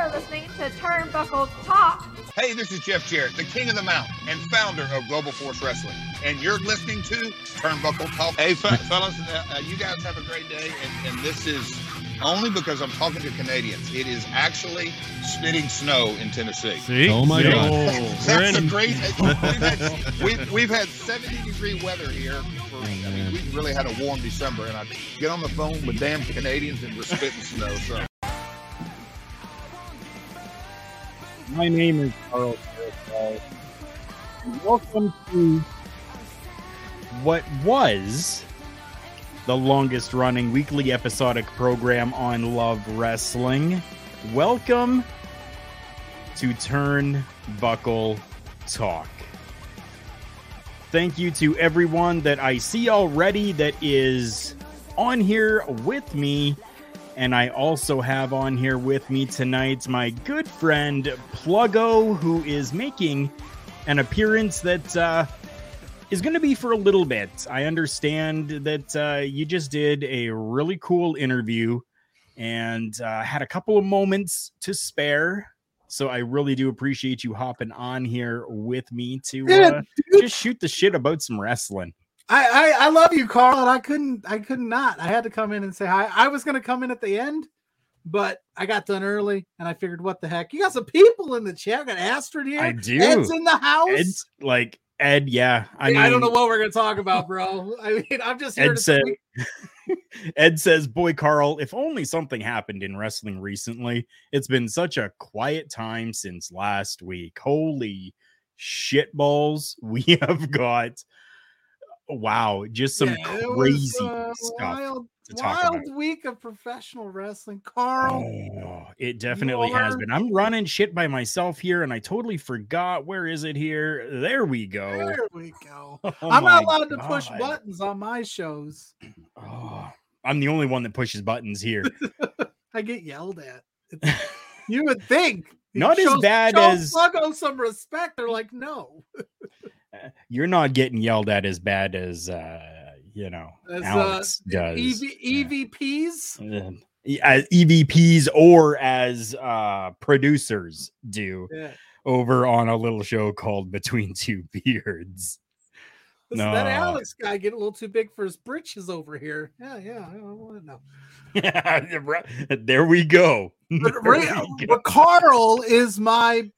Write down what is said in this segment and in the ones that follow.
are listening to Turnbuckle Talk. Hey, this is Jeff Jarrett, the king of the mountain and founder of Global Force Wrestling. And you're listening to Turnbuckle Talk. Hey, fe- fellas, uh, uh, you guys have a great day. And, and this is only because I'm talking to Canadians. It is actually spitting snow in Tennessee. See? Oh my See? God. That's a great. We've had, we've, we've had 70 degree weather here. For, I mean, we really had a warm December, and I get on the phone with damn Canadians and we're spitting snow. So. My name is Karl Karufel, welcome to what was the longest running weekly episodic program on Love Wrestling. Welcome to Turn Buckle Talk. Thank you to everyone that I see already that is on here with me. And I also have on here with me tonight my good friend Pluggo, who is making an appearance that uh, is going to be for a little bit. I understand that uh, you just did a really cool interview and uh, had a couple of moments to spare. So I really do appreciate you hopping on here with me to Yeah, uh, just shoot the shit about some wrestling. I, I I love you, Carl, and I couldn't I could not. I had to come in and say hi. I was gonna come in at the end, but I got done early, and I figured, what the heck? You got some people in the chat. I got Astrid here. I do. Ed's in the house. Ed's like Ed, yeah. I I, mean, I don't know what we're gonna talk about, bro. I mean, I'm just here Ed to said. Ed says, Boy, Carl, if only something happened in wrestling recently. It's been such a quiet time since last week. Holy shit balls, We have got, wow, just some Yeah, it was, crazy uh, stuff. Wild, to talk wild about. week of professional wrestling, Carl. Oh, it definitely has been. I'm running shit by myself here, and I totally forgot. Where is it here? There we go. There we go. Oh I'm not allowed to push buttons on my shows. Oh, I'm the only one that pushes buttons here. I get yelled at. It's- you would think Not as show- bad show as- Sluggo some respect. They're like, no, You're not getting yelled at as bad as uh, you know As, uh, Alex does. EV, EVPs. Uh, e- as EVPs or as uh, producers do Yeah. over on a little show called Between Two Beards. Listen, that Alex guy getting a little too big for his britches over here. Yeah, yeah. I don't want to know. there we go. There Ra- we go. but Carl is my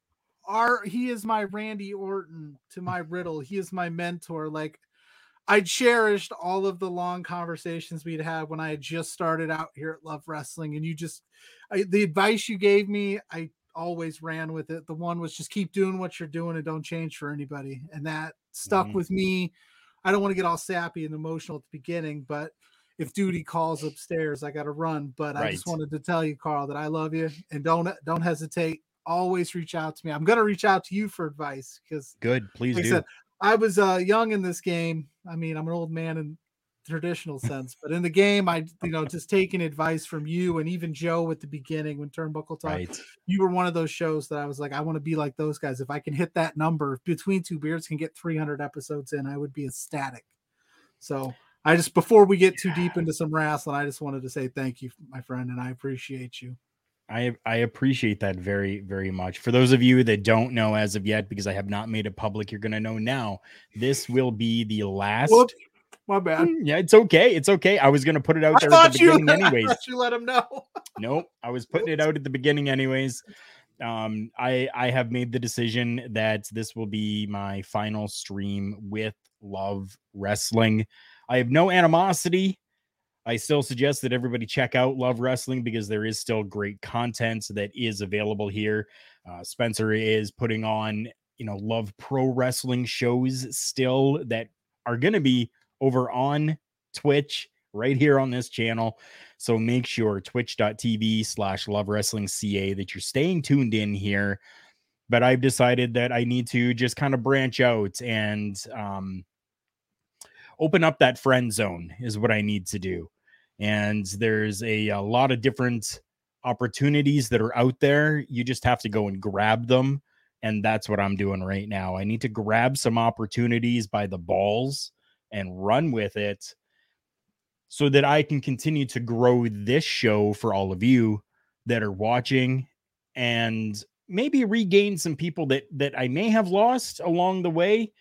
our he is my Randy Orton to my Riddle. He is my mentor. Like I cherished all of the long conversations we'd had when I had just started out here at Love Wrestling, and you just I, the advice you gave me, I always ran with it. The one was just keep doing what you're doing and don't change for anybody. And that stuck Mhm. with me. I don't want to get all sappy and emotional at the beginning, but if duty calls upstairs, I got to run. But I just wanted to tell you, Carl, that I love you and don't don't hesitate. Always reach out to me. I'm gonna reach out to you for advice because Good. Please like I do. said, I was uh, young in this game. I mean, I'm an old man in traditional sense, but in the game, I you know just taking advice from you and even Joe at the beginning when Turnbuckle talked. right. You were one of those shows that I was like, I want to be like those guys. If I can hit that number, if between two beards can get 300 episodes in, I would be ecstatic. So I just before we get too deep into some wrestling, I just wanted to say thank you, my friend, and I appreciate you. I I appreciate that very very much. For those of you that don't know as of yet, because I have not made it public, you're gonna know now. This will be the last. Whoop, my bad. Mm, Yeah, it's okay. It's okay. I was gonna put it out I there at the beginning, I anyways. thought you let him know. nope i was putting it out at the beginning anyways um i i have made the decision that this will be my final stream with love wrestling i have no animosity i still suggest that everybody check out love wrestling because there is still great content that is available here uh, spencer is putting on you know love pro wrestling shows still that are going to be over on twitch right here on this channel so make sure twitch.tv slash love wrestling ca that you're staying tuned in here. But I've decided that I need to just kind of branch out and um, open up that friend zone is what I need to do. And there's a, a lot of different opportunities that are out there. You just have to go and grab them. And that's what I'm doing right now. I need to grab some opportunities by the balls and run with it so that I can continue to grow this show for all of you that are watching and maybe regain some people that that I may have lost along the way.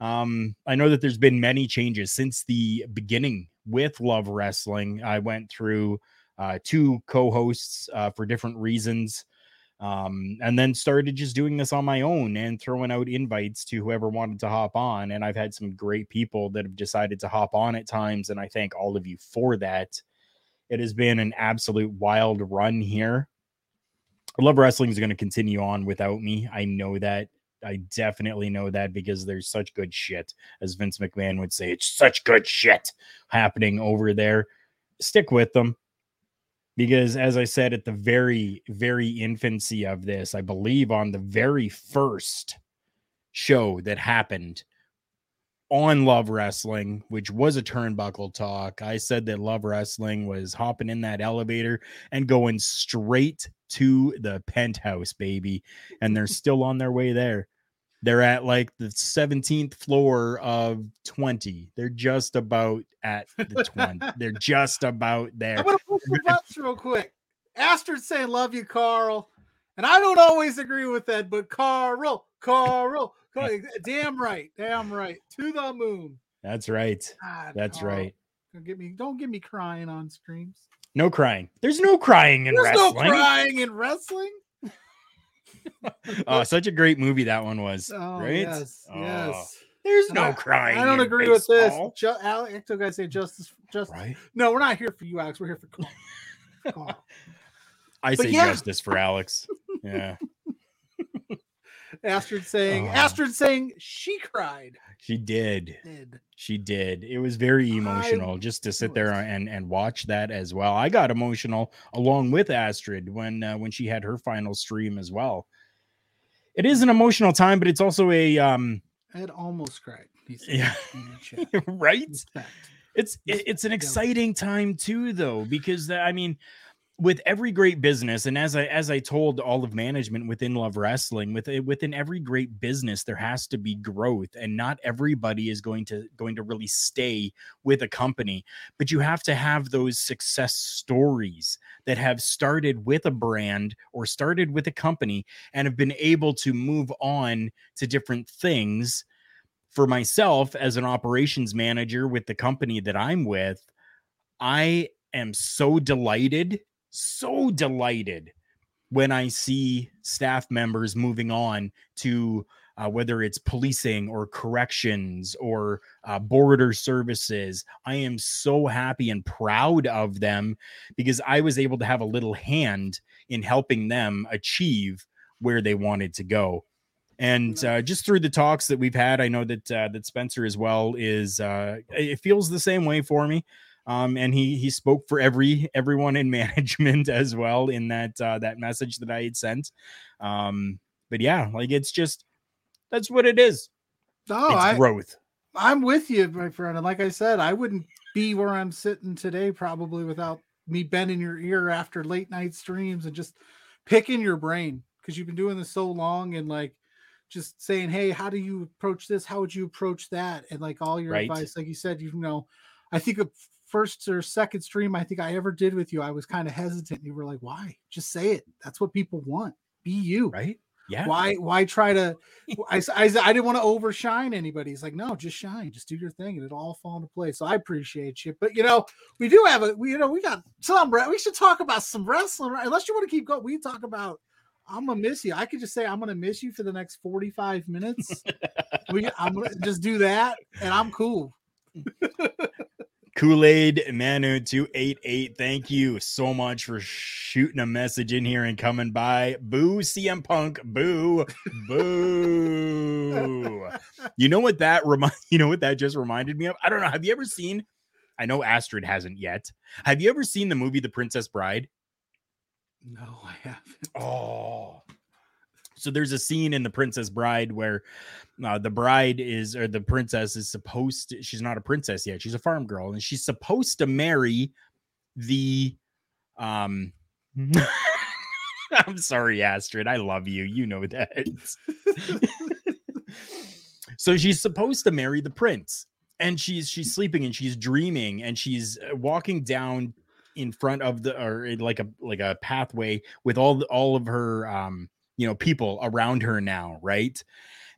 Um, I know that there's been many changes since the beginning with Love Wrestling. I went through uh, two co-hosts uh, for different reasons um, and then started just doing this on my own and throwing out invites to whoever wanted to hop on. And I've had some great people that have decided to hop on at times, and I thank all of you for that. It has been an absolute wild run here. Love Wrestling is going to continue on without me. I know that. I definitely know that because there's such good shit, as Vince McMahon would say. It's such good shit happening over there. Stick with them because as i said at the very very infancy of this i believe on the very first show that happened on love wrestling which was a turnbuckle talk i said that love wrestling was hopping in that elevator and going straight to the penthouse baby and they're still on their way there they're at like the 17th floor of 20 they're just about at the 20 they're just about there I'm gonna push the real quick. Astrid saying love you, Carl. And I don't always agree with that, but Carl, Carl, Carl eh, damn right, damn right. To the moon. That's right. God, That's Carl, right. Don't get me don't get me crying on streams. No crying. There's no crying in There's wrestling. no crying in wrestling. Oh, such a great movie that one was. Oh right? yes, Oh, yes. There's no I- crying. I don't in agree with this. Ju- Alex, I guys say justice, justice. Right? No, we're not here for you, Alex. We're here for Carl. Carl. I But say yeah. justice for Alex. Yeah. Astrid saying, Oh. Astrid saying she cried. She did. Did. She did. It was very I- emotional just to sit there and and watch that as well. I got emotional along with Astrid when uh, when she had her final stream as well. It is an emotional time, but it's also a um I had almost cried. Yeah, in the chat. right? Respect. It's it- it's an exciting time too, though, because I mean, with every great business, and as I as I told all of management within Love Wrestling, with within every great business, there has to be growth, and not everybody is going to going to really stay with a company, but you have to have those success stories that have started with a brand or started with a company and have been able to move on to different things. For myself as an operations manager with the company that I'm with, I am so delighted, so delighted when I see staff members moving on to uh, whether it's policing or corrections or uh, border services. I am so happy and proud of them because I was able to have a little hand in helping them achieve where they wanted to go. And uh, just through the talks that we've had, I know that uh, that Spencer as well is. Uh, it feels the same way for me um, and he he spoke for every everyone in management as well in that uh, that message that I had sent. Um, but yeah, like it's just that's what it is. No, it's I, growth. I'm with you, my friend. And like I said, I wouldn't be where I'm sitting today probably without me bending your ear after late night streams and just picking your brain because you've been doing this so long and like just saying, hey, how do you approach this? How would you approach that? And like all your Right. advice, like you said, you know, I think a first or second stream I think I ever did with you, I was kind of hesitant. You were like, why? Just say it. That's what people want. Be you. Right? Yeah. Why why try to I I didn't want to overshine anybody. He's like, no, just shine, just do your thing, and it'll all fall into place. So I appreciate you. But you know, we do have a we you know, we got some we should talk about some wrestling, right? Unless you want to keep going, we talk about I'm gonna miss you. I could just say I'm gonna miss you for the next 45 minutes. we I'm gonna just do that and I'm cool. Kool Aid Manu two eight eight. Thank you so much for shooting a message in here and coming by. Boo CM Punk. Boo. Boo. you know what that remind? You know what that just reminded me of? I don't know. Have you ever seen? I know Astrid hasn't yet. Have you ever seen the movie The Princess Bride? No, I haven't. Oh. So there's a scene in The Princess Bride where uh, the bride is, or the princess is supposed to, she's not a princess yet. She's a farm girl and she's supposed to marry the, um, I'm sorry, Astrid. I love you. You know that. so she's supposed to marry the prince and she's she's sleeping and she's dreaming and she's uh, walking down in front of the or like a like a pathway with all the, all of her um you know people around her now right?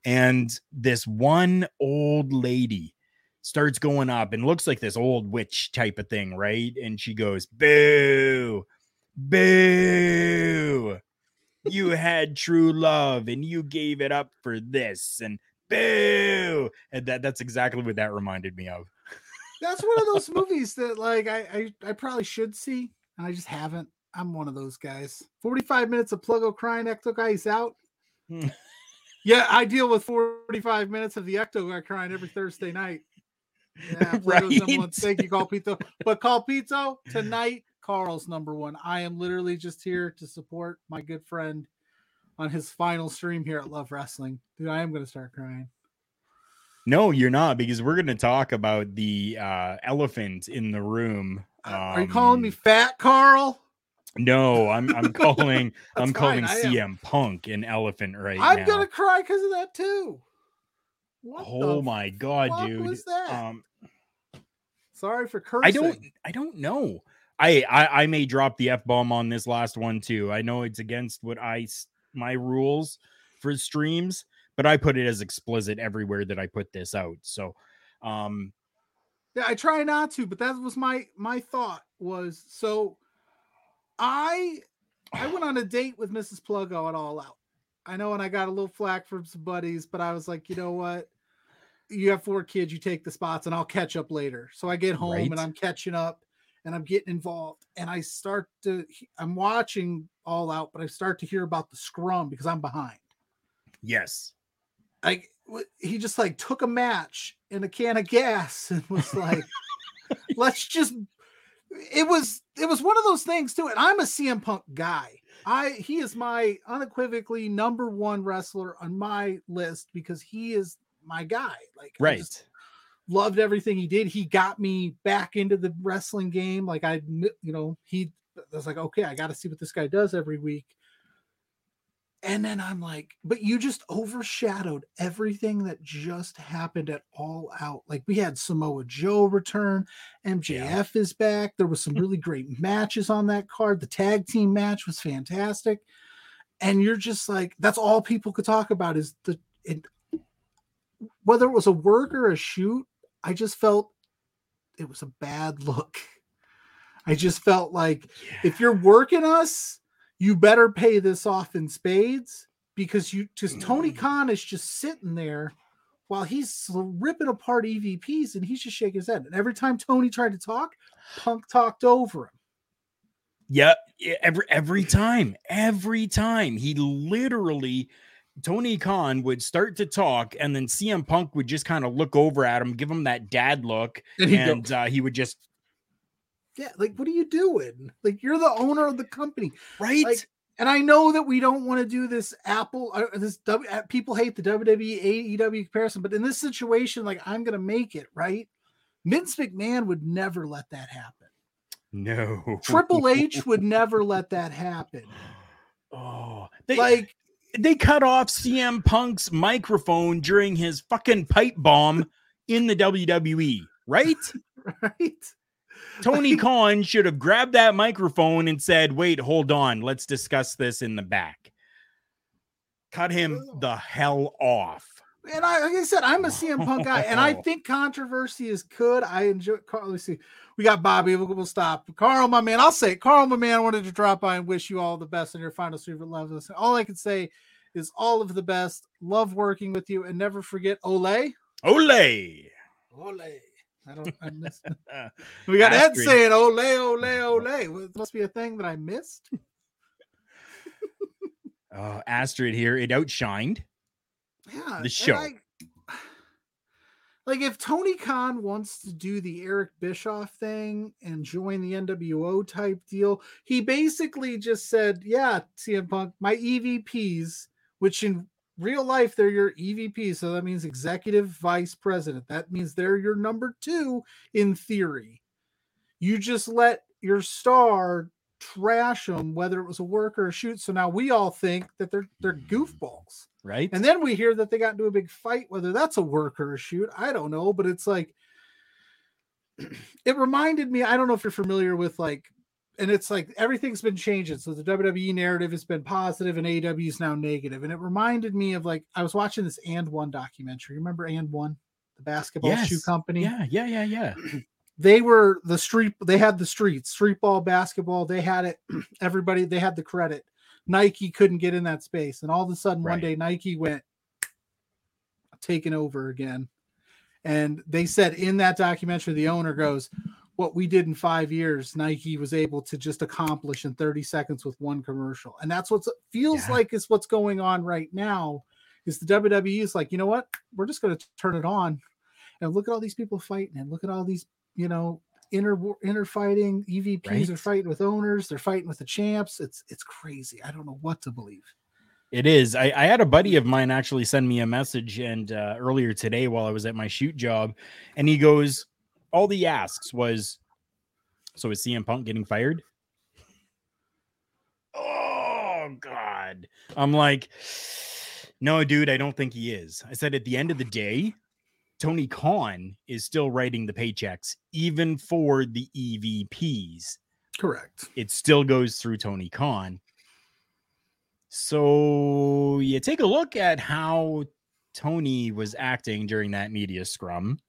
And this one old lady starts going up and looks like this old witch type of thing right? And she goes boo boo. You had true love and you gave it up for this and boo. And that that's exactly what that reminded me of. That's one of those movies that like I, I I probably should see, and I just haven't. I'm one of those guys. 45 minutes of Pluggo crying, Ecto guy, he's out. Hmm. yeah, I deal with 45 minutes of the Ecto guy crying every Thursday night. Yeah, Pluggo's number one. Right. Thank you, Carlpito. But Carlpito, tonight, Carl's number one. I am literally just here to support my good friend on his final stream here at Love Wrestling. Dude, I am gonna start crying. no you're not because we're going to talk about the uh elephant in the room Are you calling me Um, fat, Carl? No i'm i'm calling i'm calling fine, I am. cm punk an elephant right I'm now gonna cry because of that too. What oh my god dude was that? um Sorry for cursing. I don't I don't know. I, I I may drop the F bomb on this last one too. I know it's against what I my rules for streams, but I put it as explicit everywhere that I put this out. So um Yeah, I try not to, but that was my my thought was so. I I went on a date with Mrs. Pluggo at All Out. I know, and I got a little flack from some buddies, but I was like, you know what? You have four kids, you take the spots, and I'll catch up later. So I get home Right. and I'm catching up, and I'm getting involved, and I start to I'm watching All Out, but I start to hear about the scrum because I'm behind. yes. like he just like took a match and a can of gas and was like let's just it was it was one of those things too and i'm a cm punk guy. I he is my unequivocally number one wrestler on my list because he is my guy. Like Right. loved everything he did. He got me back into the wrestling game. Like i you know he I was like okay i got to see what this guy does every week and then I'm like, but you just overshadowed everything that just happened at All Out. Like we had Samoa Joe return, MJF is back. There was some really great matches on that card. The tag team match was fantastic. And you're just like, that's all people could talk about is the it, whether it was a work or a shoot. I just felt it was a bad look. I just felt like if you're working us, you better pay this off in spades because you just Tony Khan is just sitting there while he's ripping apart EVPs and he's just shaking his head. And every time Tony tried to talk, Punk talked over him. Yep. yeah, Every every time, every time he literally Tony Khan would start to talk, and then CM Punk would just kind of look over at him, give him that dad look, And and uh, he would just Yeah, like what are you doing? Like you're the owner of the company. right. Like, and I know that we don't want to do this Apple, uh, this W. uh, People hate the WWE AEW comparison, but in this situation, like I'm gonna make it right. Vince McMahon would never let that happen. no, Triple H would never let that happen. Oh, they Like, they cut off CM Punk's microphone during his fucking pipe bomb in the WWE, right? right? Tony Khan should have grabbed that microphone and said, "Wait, hold on, let's discuss this in the back." Cut him the hell off. And I, like I said, I'm a CM Punk guy, and I think controversy is good. I enjoy. Carl, let's see, we got Bobby. We'll, we'll stop. Carl, my man. I'll say, Carl, my man. I wanted to drop by and wish you all the best in your final super levels. All I can say is all of the best. Love working with you, and never forget Ole. Ole. Ole. I don't. I missed. we got Ed saying Ole, Ole, Ole. It must be a thing that I missed. Oh, Astrid here. It outshined. Yeah, the show. I- like if Tony Khan wants to do the Eric Bischoff thing and join the NWO type deal, he basically just said, "Yeah, CM Punk, my EVPs, which in real life they're your EVP. so that means executive vice president. That means they're your number two in theory. You just let your star trash them, whether it was a work or a shoot. So now we all think that they're they're hmm. goofballs." Right. And then we hear that they got into a big fight, whether that's a work or a shoot. I don't know, but it's like it reminded me. I don't know if you're familiar with like, and it's like everything's been changing. So the WWE narrative has been positive and AEW is now negative. And it reminded me of like I was watching this and one documentary. Remember and one, the basketball shoe company? yeah, yeah, yeah, yeah. they were the street they had the streets street ball basketball they had it everybody they had the credit nike couldn't get in that space and all of a sudden one day nike went taken over again and they said in that documentary the owner goes what we did in five years nike was able to just accomplish in 30 seconds with one commercial. And that's what feels Yeah. like is what's going on right now is the wwe is like you know what? We're just going to turn it on and look at all these people fighting and look at all these you know inner inner fighting. Evps are fighting with owners. They're fighting with the champs. It's it's crazy. I don't know what to believe. It is. I, I had a buddy of mine actually send me a message and uh, earlier today while I was at my shoot job, and he goes, all the asks was, "So is CM Punk getting fired?" Oh God! I'm like, no, dude, I don't think he is. I said at the end of the day, Tony Khan is still writing the paychecks, even for the EVPs correct it still goes through Tony Khan. So you take a look at how Tony was acting during that media scrum.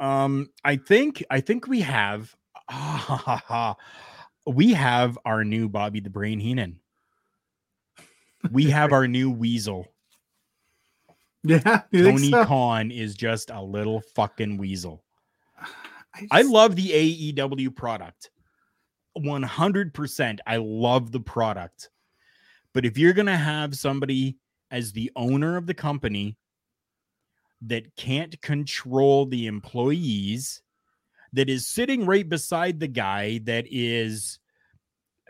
Um, I think I think we have we have our new Bobby the Brain Heenan. We have our new Weasel. yeah Tony so? Khan is just a little fucking weasel. I, I love the AEW product. 100%. I love the product. But if you're going to have somebody as the owner of the company that can't control the employees, that is sitting right beside the guy that is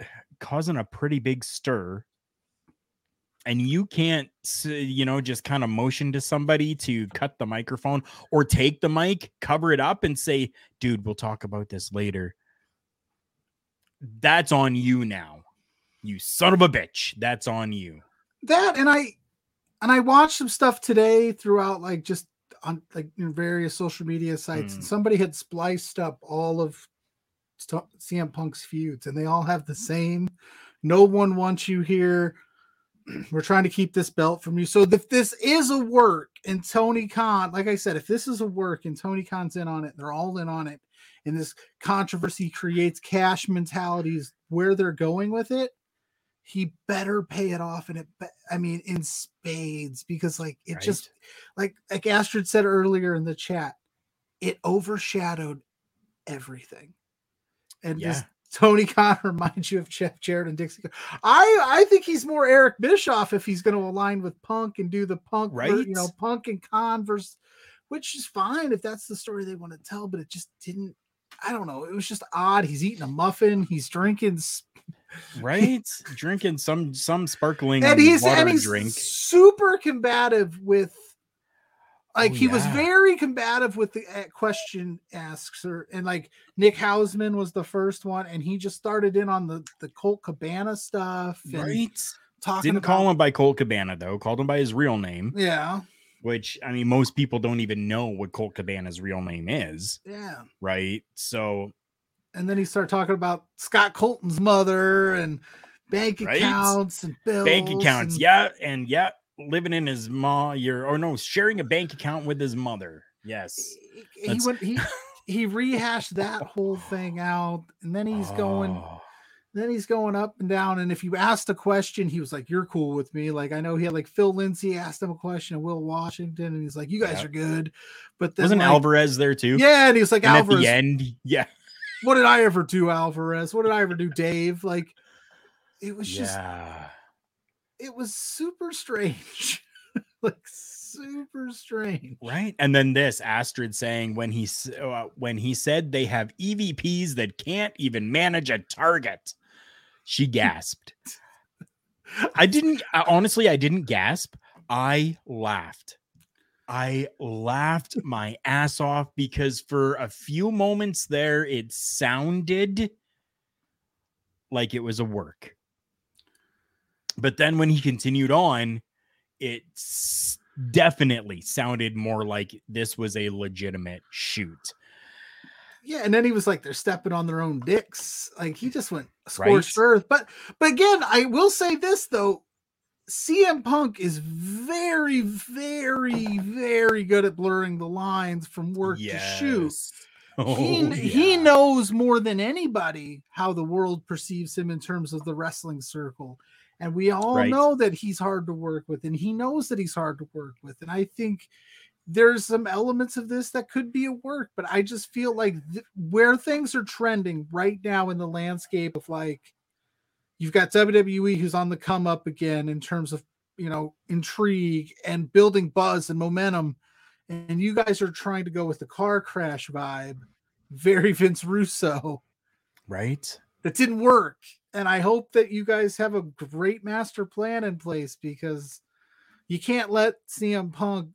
uh, causing a pretty big stir, and you can't, you know, just kind of motion to somebody to cut the microphone or take the mic, cover it up, and say, dude, we'll talk about this later. That's on you now. You son of a bitch. That's on you. that and i and i watched some stuff today throughout like just on like in various social media sites and Mm. somebody had spliced up all of st- cm punk's feuds and they all have the same no one wants you here we're trying to keep this belt from you so if this is a work and tony khan like i said if this is a work and tony khan's in on it they're all in on it and this controversy creates cash mentalities where they're going with it he better pay it off and it be- i mean in spades because like it Right. just like like astrid said earlier in the chat it overshadowed everything and Yeah. just tony khan reminds you of jeff jarrett and dixie i i think he's more eric bischoff if he's going to align with punk and do the punk Right. you know punk and Khan versus which is fine if that's the story they want to tell but it just didn't i don't know it was just odd he's eating a muffin he's drinking right? Drinking some some sparkling and he's water and he's drink. super combative with oh, like Oh, he was very combative with the eh, question asks asker and like nick hausman was the first one and he just started in on the the colt cabana stuff and Right? talking Didn't about, call him by Colt Cabana though. Called him by his real name, yeah which I mean, most people don't even know what Colt Cabana's real name is, yeah right? So and then he started talking about scott colton's mother and bank Right? accounts and bills bank accounts, and- yeah, and yeah, living in his ma, your or no, sharing a bank account with his mother. Yes. he, That's- went he he rehashed that whole thing out and then he's going Oh, then he's going up and down. And if you asked a question, he was like, You're cool with me. Like, I know he had like Phil Lindsay asked him a question and Will Washington, and he's like, You guys Yeah. are good. But then, Wasn't like, Alvarez there too? Yeah, and he was like, And at the end, yeah, what did I ever do, Alvarez? What did I ever do, Dave? Like, it was just, yeah. it was super strange. like, super strange. Right. And then this Astrid saying when he uh, when he said they have EVPs that can't even manage a target, she gasped. I didn't I, honestly. I didn't gasp. I laughed. I laughed my ass off because for a few moments there, it sounded like it was a work. But then when he continued on, it definitely sounded more like this was a legitimate shoot. Yeah, and then he was like, they're stepping on their own dicks. Like he just went scorched Right. earth. But but again, I will say this though. CM Punk is very, very, very good at blurring the lines from work to shoot. Yes. He, Oh, he knows more than anybody how the world perceives him in terms of the wrestling circle. And we all Right. know that he's hard to work with, and he knows that he's hard to work with. And I think there's some elements of this that could be a work, but I just feel like th- where things are trending right now in the landscape of like you've got WWE who's on the come up again in terms of you know intrigue and building buzz and momentum, and you guys are trying to go with the car crash vibe, very Vince Russo. right. That didn't work, and I hope that you guys have a great master plan in place because you can't let CM Punk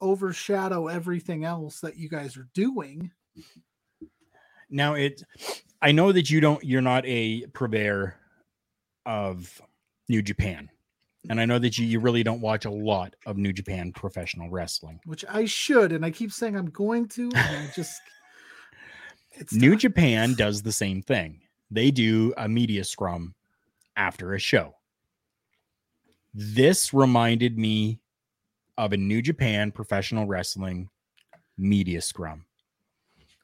overshadow everything else that you guys are doing. Now it I know that you don't you're not a purveyor of New Japan. And I know that you, you really don't watch a lot of New Japan professional wrestling. which I should, and I keep saying I'm going to, and I just it's New time. Japan does the same thing. They do a media scrum after a show. This reminded me of a New Japan professional wrestling media scrum.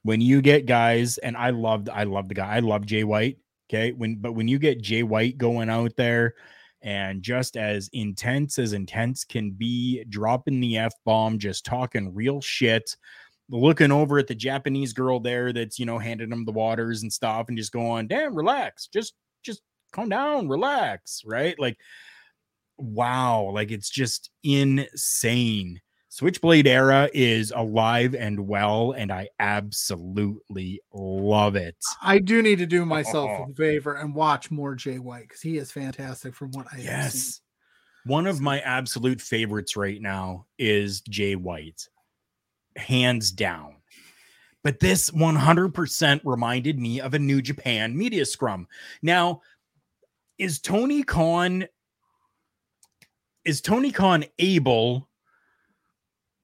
When you get guys, and I loved, I love the guy, I love Jay White. Okay. When but when you get Jay White going out there and just as intense as intense can be, dropping the F bomb, just talking real shit, looking over at the Japanese girl there that's you know handing him the waters and stuff, and just going, "Damn, relax, just just calm down, relax." Right? Like, wow, like it's just insane. Switchblade era is alive and well, and I absolutely love it. I do need to do myself a oh. favor and watch more Jay White because he is fantastic from what I. Yes. One of my absolute favorites right now is Jay White, hands down. But this 100% reminded me of a New Japan media scrum. Now, is Tony Khan is Tony Khan able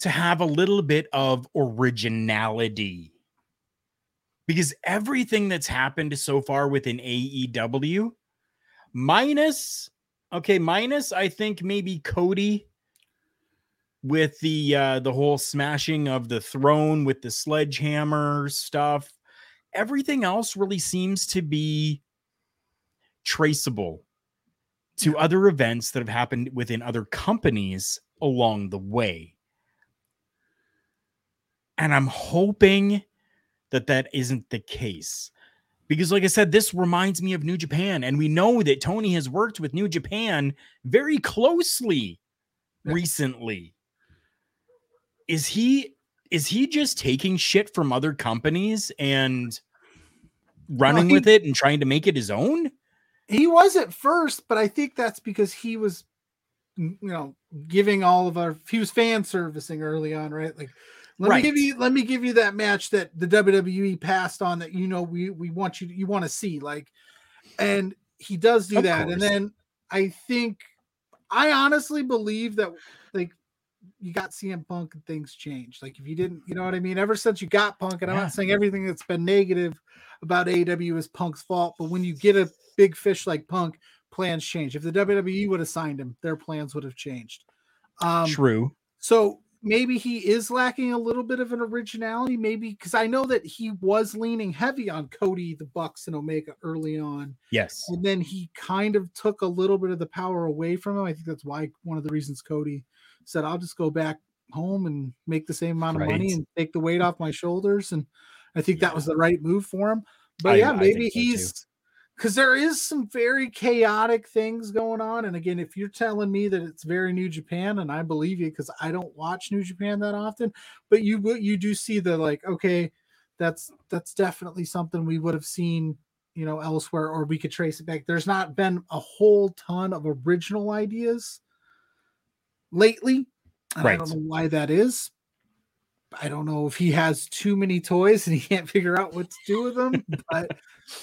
to have a little bit of originality? Because everything that's happened so far within AEW minus okay minus i think maybe cody with the uh the whole smashing of the throne with the sledgehammer stuff everything else really seems to be traceable to other events that have happened within other companies along the way. And I'm hoping that that isn't the case. Because, like I said, this reminds me of New Japan. And we know that Tony has worked with New Japan very closely Yeah. recently. Is he is he just taking shit from other companies and running he- with it and trying to make it his own? He was at first, but I think that's because he was, you know, giving all of our he was fan servicing early on, right? Like, let Right. me give you let me give you that match that the WWE passed on that you know we we want you you want to see, like, and he does do Of that, and then I think I honestly believe that like you got CM Punk and things changed. Like if you didn't, you know what I mean. Ever since you got Punk, and I'm not saying everything that's been negative about AEW is Punk's fault, but when you get a big fish like Punk, plans change. If the WWE would have signed him, their plans would have changed. Um, True. so maybe he is lacking a little bit of an originality. Maybe because I know that he was leaning heavy on Cody, the Bucks, and Omega early on, Yes. and then he kind of took a little bit of the power away from him. I think that's why one of the reasons Cody said, "I'll just go back home and make the same amount of money and take the weight off my shoulders." And I think that was the right move for him. But I- yeah, maybe so, too. Because there is some very chaotic things going on. And again, if you're telling me that it's very New Japan, and I believe you because I don't watch New Japan that often, but you you do see the like, okay, that's that's definitely something we would have seen, you know, elsewhere, or we could trace it back. There's not been a whole ton of original ideas lately. and I don't know why that is. I don't know if he has too many toys and he can't figure out what to do with them. But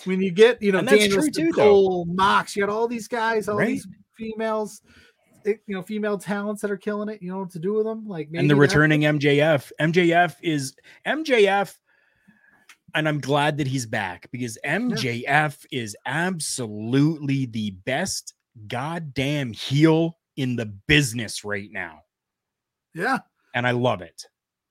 when you get, you know, that's Daniel true too, though. Cole, Mox, you got all these guys, all Right. these females, eh, you know, female talents that are killing it. You know what to do with them? Like and the returning MJF. MJF is MJF, and I'm glad that he's back because MJF is absolutely the best goddamn heel in the business right now, Yeah. and I love it.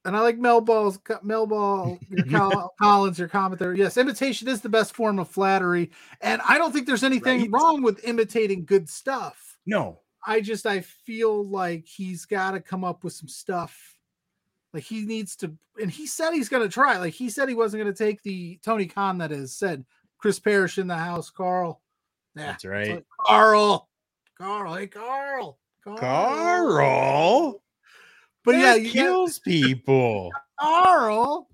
And I like Mel Ball's Mel Ball, your Col- Collins, your commentator. Yes, imitation is the best form of flattery, and I don't think there's anything Right. wrong with imitating good stuff. No, I just I feel like he's got to come up with some stuff. Like he needs to, and he said he's going to try. Like he said he wasn't going to take the Tony Khan that is said. Chris Parrish in the house, Carl. Yeah, that's right. like, Carl, Carl, hey Carl, Carl, But yeah, that got- kills people. Carl.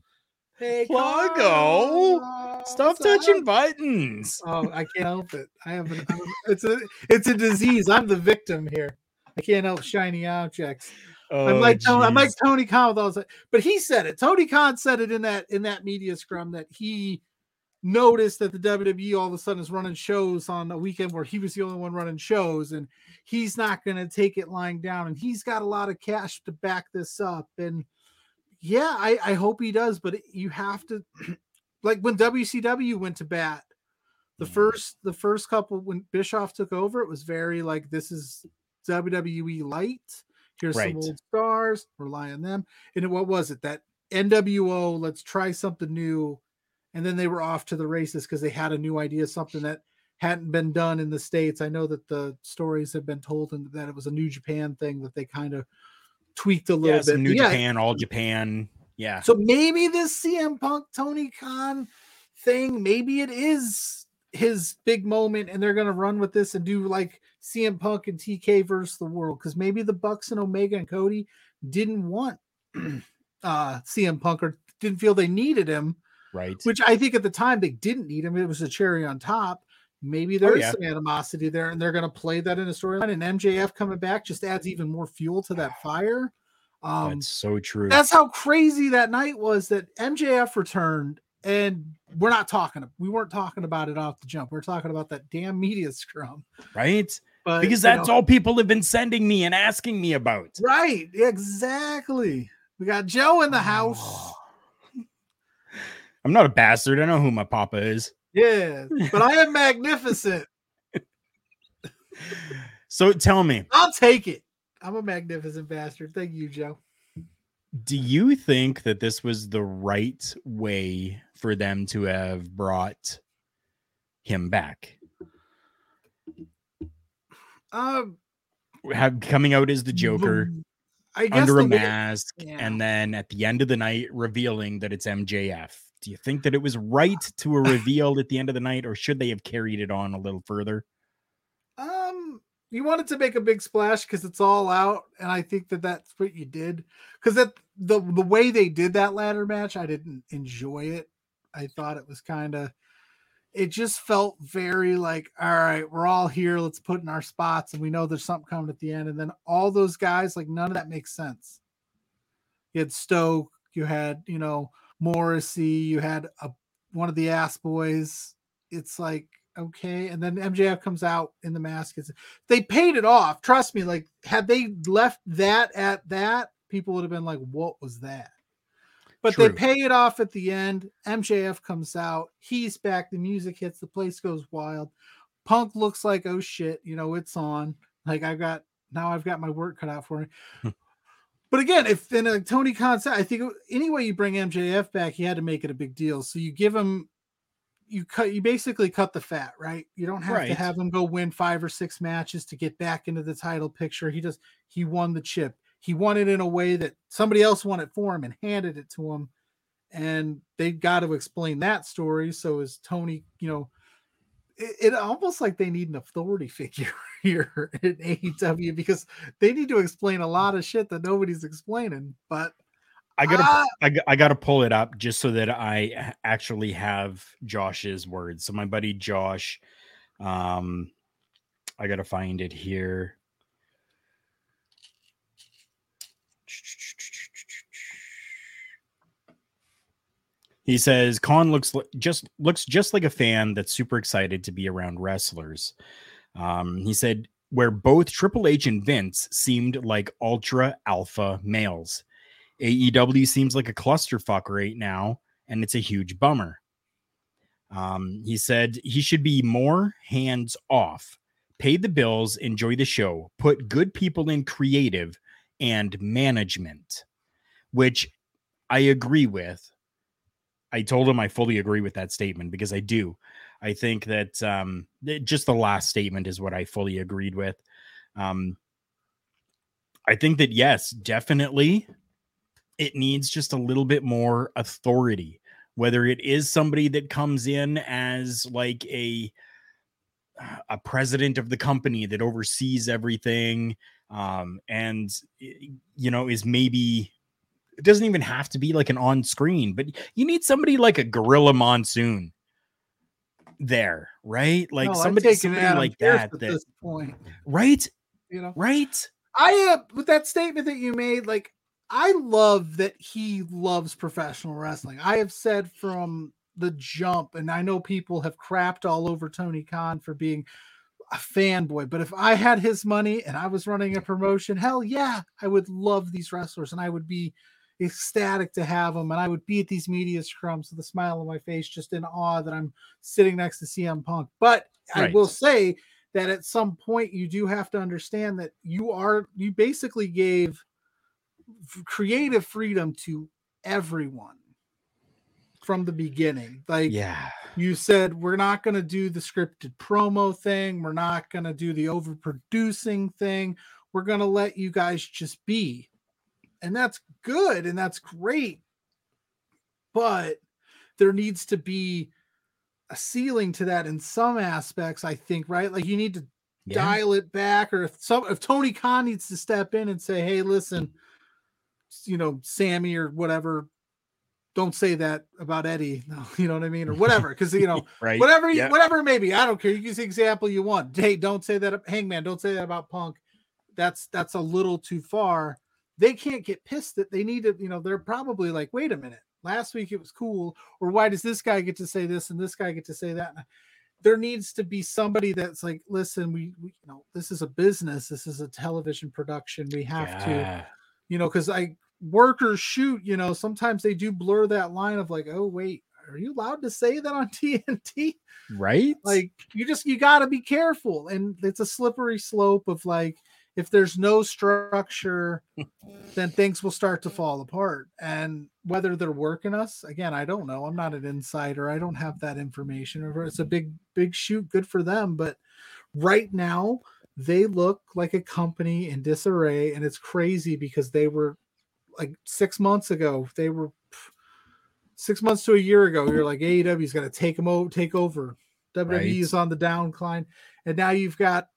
Hey, Pluggo. Carl, Stop touching up? buttons. Oh, I can't help it. I have an, it's a it's a disease. I'm the victim here. I can't help shiny objects. I'm Oh, like Tony, I'm like. Tony Khan with all this, but he said it. Tony Khan said it in that in that media scrum that he noticed that the WWE all of a sudden is running shows on a weekend where he was the only one running shows, and he's not going to take it lying down, and he's got a lot of cash to back this up, and yeah, I, I hope he does, but you have to like when WCW went to bat. The Mhm. first, the first couple when Bischoff took over, it was very like this is WWE light. Here's Right. some old stars, rely on them. And what was it? That NWO, let's try something new. And then they were off to the races because they had a new idea, something that hadn't been done in the States. I know that the stories have been told and that it was a New Japan thing that they kind of tweaked a little Yeah, bit. New yeah, Japan, all Japan. Yeah. so maybe this CM Punk Tony Khan thing, maybe it is his big moment, and they're gonna run with this and do like CM Punk and TK versus the world. Because maybe the Bucks and Omega and Cody didn't want uh CM Punk or didn't feel they needed him, Right. which I think at the time they didn't need him. It was a cherry on top. Maybe there is yeah. some animosity there, and they're gonna play that in a storyline. And MJF coming back just adds even more fuel to that fire. Um, That's so true. that's how crazy that night was that MJF returned and we're not talking we weren't talking about it off the jump. We're talking about that damn media scrum. right? But Because that's know- all people have been sending me and asking me about. right. Exactly. We got Joe in the house. I'm not a bastard. I know who my papa is. Yeah, but I am magnificent. So tell me, I'll take it. I'm a magnificent bastard. Thank you, Joe. do you think that this was the right way for them to have brought him back? Um, have coming out as the Joker the- I guess under a mask, yeah. and then at the end of the night revealing that it's MJF. Do you think that it was right to a reveal at the end of the night, or should they have carried it on a little further? Um, you wanted to make a big splash because it's all out, and I think that that's what you did. Because that the the way they did that ladder match, I didn't enjoy it. I thought it was kind of. It just felt very like, all right, we're all here. Let's put in our spots, and we know there's something coming at the end. And then all those guys, like none of that makes sense. You had Stoke, you had you know Morrissey, you had a one of the ass boys. It's like okay, and then MJF comes out in the mask. It's, they paid it off. Trust me. Like had they left that at that, people would have been like, "What was that?" But they True. pay it off at the end. MJF comes out. He's back. The music hits. The place goes wild. Punk looks like, oh shit, you know, it's on. Like I've got now I've got my work cut out for me. Hmm. But again, if then uh, Tony Khan said, I think any way you bring MJF back, you had to make it a big deal. So you give him you cut you basically cut the fat, right? You don't have to have him go win five or six matches to get back into the title picture. He just he won the chip. He won it in a way that somebody else won it for him and handed it to him. And they've got to explain that story. So is Tony, you know, it, it almost like they need an authority figure here in AEW because they need to explain a lot of shit that nobody's explaining. But I gotta, Ah! I, I gotta pull it up just so that I actually have Josh's words. So my buddy Josh, um, I gotta find it here. He says Khan looks just looks just like a fan that's super excited to be around wrestlers. Um, he said where both Triple H and Vince seemed like ultra alpha males. AEW seems like a clusterfuck right now, and it's a huge bummer. Um, he said he should be more hands off, pay the bills, enjoy the show, put good people in creative and management, which I agree with. I told him I fully agree with that statement because I do. I think that um, th- just the last statement is what I fully agreed with. Um, I think that yes, definitely, it needs just a little bit more authority. Whether it is somebody that comes in as like a a president of the company that oversees everything, um, and you know is maybe it doesn't even have to be like an on screen, but you need somebody like a Gorilla Monsoon there, right? Like no, somebody, somebody like that. at That this point. right, You know, right. I uh, with that statement that you made, like I love that he loves professional wrestling. I have said from the jump, and I know people have crapped all over Tony Khan for being a fanboy, but if I had his money and I was running a promotion, hell yeah, I would love these wrestlers and I would be ecstatic to have them. And I would be at these media scrums with a smile on my face, just in awe that I'm sitting next to CM Punk. But I will say that at some point you do have to understand that you are, you basically gave creative freedom to everyone from the beginning. Like, Yeah, you said we're not going to do the scripted promo thing we're not going to do the overproducing thing we're going to let you guys just be and that's good and that's great but there needs to be a ceiling to that in some aspects i think right like you need to yeah. dial it back or if some if tony khan needs to step in and say hey listen you know sammy or whatever don't say that about eddie no, you know what i mean or whatever because you know right. whatever you, Yeah. whatever it may be i don't care you use the example you want hey don't say that hangman don't say that about punk that's that's a little too far they can't get pissed that they need to you know they're probably like wait a minute. Last week it was cool or why does this guy get to say this and this guy get to say that? There needs to be somebody that's like listen we, we you know this is a business. This is a television production. We have to you know because i workers shoot you know sometimes they do blur that line of like oh wait are you allowed to say that on tnt right. like you just you got to be careful and it's a slippery slope of like if there's no structure then things will start to fall apart and whether they're working us again i don't know i'm not an insider i don't have that information it's a big big shoot good for them but right now they look like a company in disarray, and it's crazy because they were like six months ago. They were six months to a year ago. You're like AEW is going to take them over, take over. WWE Right. is on the downcline, and now you've got,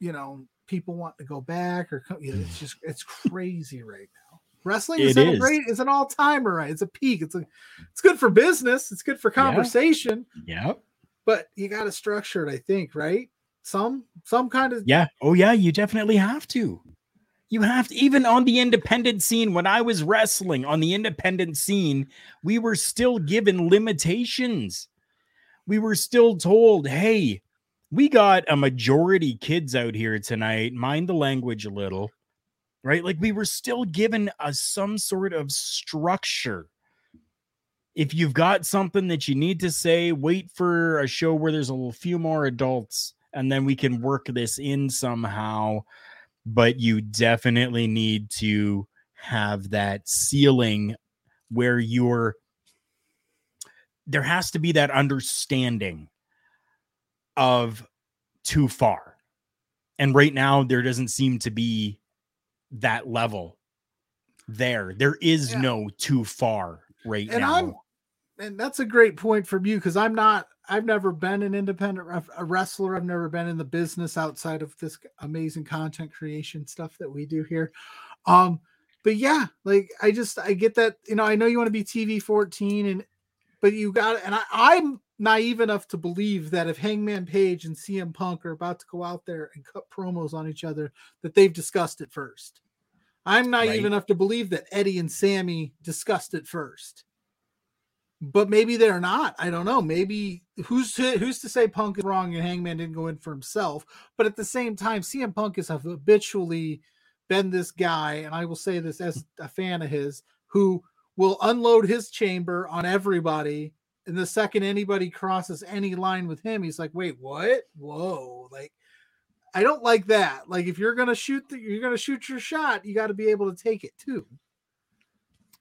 you know, people want to go back or you know, it's just it's crazy right now. Wrestling is a is. great, it's an all timer, right? It's a peak. It's a, it's good for business. It's good for Yeah. conversation, Yep. but you got to structure it. I think, right? Some some kind of Yeah. Oh, yeah. You definitely have to. You have to, even on the independent scene, when I was wrestling on the independent scene, we were still given limitations. We were still told, hey, we got a majority kids out here tonight. Mind the language a little, right? Like we were still given a some sort of structure. If you've got something that you need to say, wait for a show where there's a few more adults, and then we can work this in somehow. But you definitely need to have that ceiling where you're there has to be that understanding of too far. And right now, there doesn't seem to be that level there. There is Yeah. no too far right and now. I'm and that's a great point from you because I'm not I've never been an independent ref, a wrestler. I've never been in the business outside of this amazing content creation stuff that we do here. Um, but yeah, like I just I get that you know I know you want to be TV 14 and but you got and I, I'm naive enough to believe that if Hangman Page and CM Punk are about to go out there and cut promos on each other, that they've discussed it first. I'm naive Right. enough to believe that Eddie and Sammy discussed it first. But maybe they're not. I don't know. Maybe who's to, who's to say Punk is wrong and Hangman didn't go in for himself. But at the same time, CM Punk has habitually been this guy, and I will say this as a fan of his, who will unload his chamber on everybody. And the second anybody crosses any line with him, he's like, "Wait, what? Whoa!" Like, I don't like that. Like, if you're gonna shoot, the, you're gonna shoot your shot. You got to be able to take it too.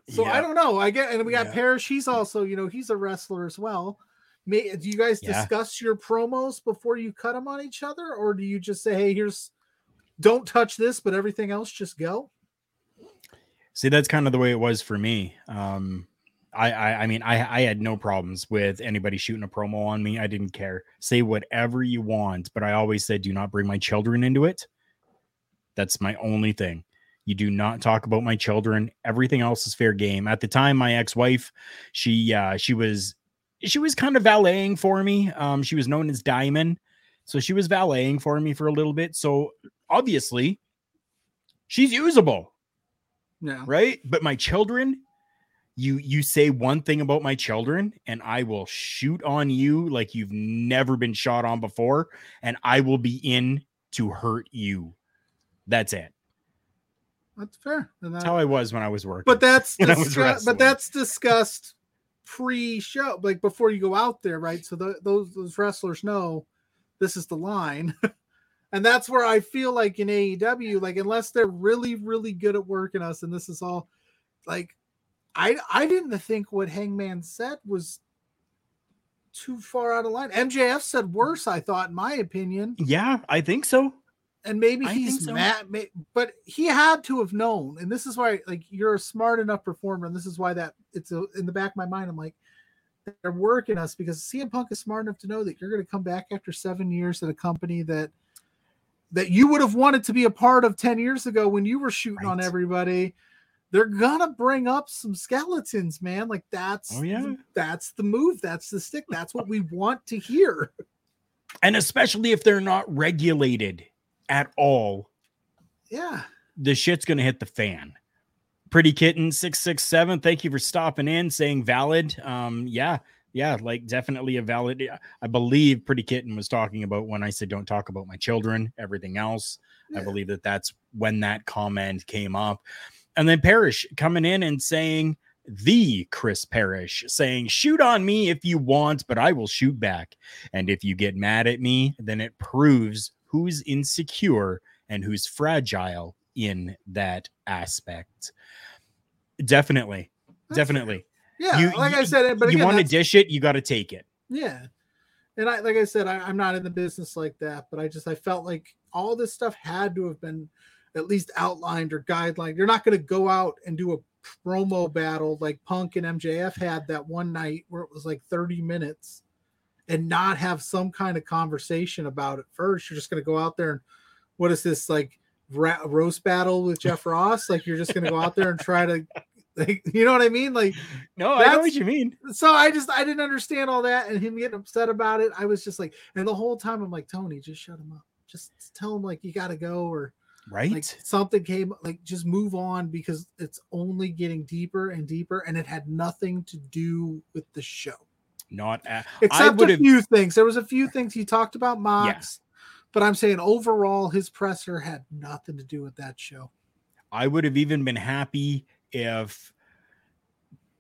So I don't know. I get, and we got Yeah. Parrish. He's also, you know, he's a wrestler as well. May, do you guys Yeah. discuss your promos before you cut them on each other, or do you just say, "Hey, here's, don't touch this, but everything else just go"? See, that's kind of the way it was for me. Um, I, I, I mean, I, I had no problems with anybody shooting a promo on me. I didn't care. Say whatever you want, but I always said, do not bring my children into it. That's my only thing. You do not talk about my children. Everything else is fair game. At the time, my ex-wife, she, uh, she was, she was kind of valeting for me. Um, she was known as Diamond, so she was valeting for me for a little bit. So obviously, she's usable Yeah. right but my children you you say one thing about my children and i will shoot on you like you've never been shot on before and i will be in to hurt you that's it That's fair. And that's how i was when i was working but that's discuss- but that's discussed pre-show, like before you go out there, right? So the, those those wrestlers know this is the line, and that's where I feel like in AEW, like unless they're really really good at working us, and this is all like I I didn't think what Hangman said was too far out of line. MJF said worse, I thought, in my opinion. Yeah i think so. And maybe I he's so. mad but he had to have known. And this is why like you're a smart enough performer and this is why that it's a, in the back of my mind i'm like they're working us because CM Punk is smart enough to know that you're going to come back after 7 years at a company that that you would have wanted to be a part of 10 years ago when you were shooting on everybody they're gonna bring up some skeletons man like that's Oh, yeah. that's the move that's the stick that's what we want to hear and especially if they're not regulated at all yeah the shit's gonna hit the fan. Pretty kitten six six seven. Thank you for stopping in, saying valid. Um, yeah, yeah, like definitely a valid. I believe Pretty Kitten was talking about when I said don't talk about my children. Everything else, I believe that that's when that comment came up. And then Parrish coming in and saying the Chris Parrish saying shoot on me if you want, but I will shoot back. And if you get mad at me, then it proves who's insecure and who's fragile in that aspect. Definitely. That's Definitely. yeah You- like you- i said but you want to dish it, you got to take it. Yeah. And I like I said, I, I'm not in the business like that, but I just I felt like all this stuff had to have been at least outlined or guidelined. You're not going to go out and do a promo battle like Punk and MJF had that one night where it was like 30 minutes and not have some kind of conversation about it first. You're just going to go out there and what is this like ra- roast battle with Jeff Ross? Like you're just going to go out there and try to, like, you know what I mean? Like, No, I know what you mean. so I just I didn't understand all that and him getting upset about it. I was just like, and the whole time I'm like, Tony, just shut him up. Just tell him like you got to go or Right? like something came like just move on because it's only getting deeper and deeper and it had nothing to do with the show. Not at, except a few things. There was a few things he talked about mox but i'm saying overall his presser had nothing to do with that show. I would have even been happy if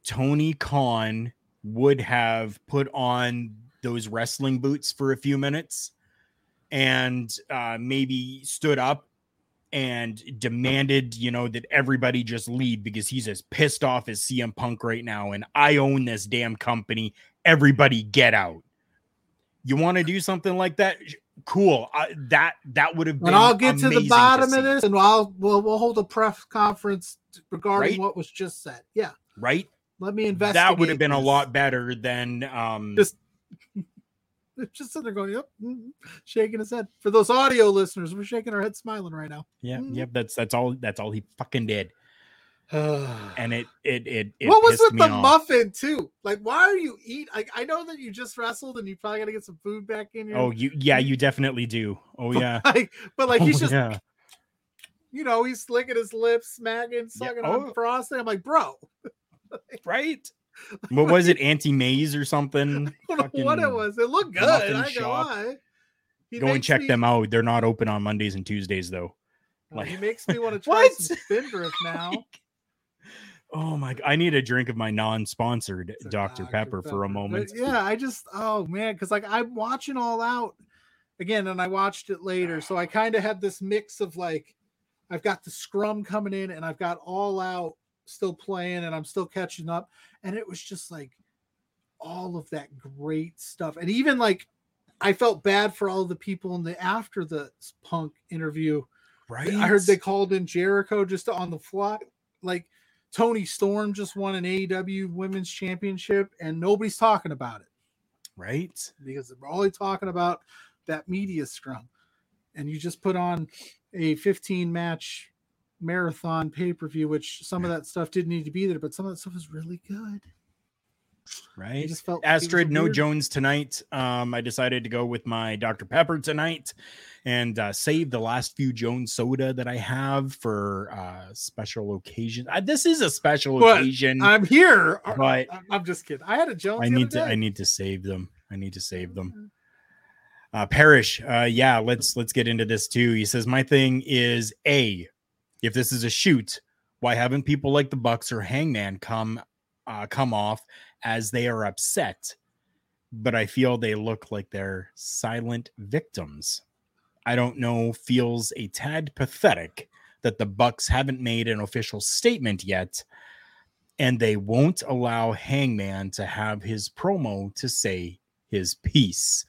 Tony Khan would have put on those wrestling boots for a few minutes and uh, maybe stood up and demanded, you know, that everybody just leave because he's as pissed off as CM Punk right now. And I own this damn company. Everybody get out. You want to do something like that? Cool. I, that that would have been. and i'll get to the bottom see, of this and i'll we'll, we'll hold a press conference regarding Right? what was just said yeah right? let me invest that would have been a lot better than um Just- just sitting there going, yep, mm, shaking his head. For those audio listeners, we're shaking our head, smiling right now. yeah Mhm. yep that's that's all that's all he fucking did and it it it, it what was with the off. muffin too? Like, why are you eat? Like, I know that you just wrestled and you probably got to get some food back in your. oh you yeah you definitely do oh yeah like, but like he's Oh, just, yeah. you know, he's licking his lips, smacking, sucking Oh. on frosting. I'm like, bro, right what was it anti-maze or something I don't know what it was. It looked good. I ain't gonna shop. lie. He go and check me- them out they're not open on mondays and tuesdays though Oh, he makes me want to try some Spindrift now. oh my i need a drink of my non-sponsored a dr pepper for a But moment yeah, I just oh man, because like I'm watching all out again, and I watched it later, so I kind of had this mix of like I've got the scrum coming in, and I've got all out still playing, and I'm still catching up, and it was just like all of that great stuff, and even like I felt bad for all the people in the after the punk interview. right I heard they called in Jericho just on the fly. Like Toni Storm just won an AEW Women's Championship, and nobody's talking about it right because they're only talking about that media scrum. And you just put on a 15 match marathon pay per view, which some of that stuff didn't need to be there, but some of that stuff is really good. I right just felt like it was a Astrid, no weird- Jones tonight. Um, I decided to go with my Dr. Pepper tonight and uh, save the last few Jones soda that I have for uh, special occasion. Uh, this is a special What? occasion, I'm here. but I'm- I'm just kidding. I had a Jones. I need to. I need to save them. I need to save them. Uh, Parrish, uh, yeah, let's let's get into this too. He says my thing is a, if this is a shoot, why haven't people like the Bucks or Hangman come uh, come off as they are upset? But I feel they look like they're silent victims. I don't know. Feels a tad pathetic that the Bucks haven't made an official statement yet, and they won't allow Hangman to have his promo to say his piece.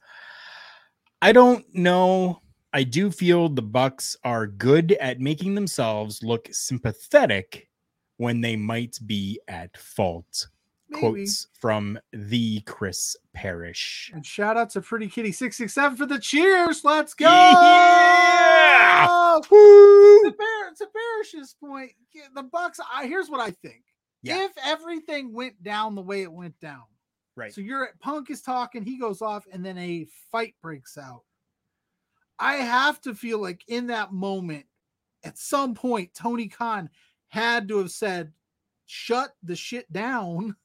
I don't know. I do feel the Bucks are good at making themselves look sympathetic when they might be at fault. Maybe. Quotes from the Chris Parrish. And shout out to Pretty Kitty 667 for the cheers. Let's go. Yeah! To, Bar- to Parrish's point, the Bucks. I, here's what I think. Yeah. If everything went down the way it went down, Right. so you're at Punk is talking, he goes off, and then a fight breaks out. I have to feel like in that moment, at some point, Tony Khan had to have said, "Shut the shit down."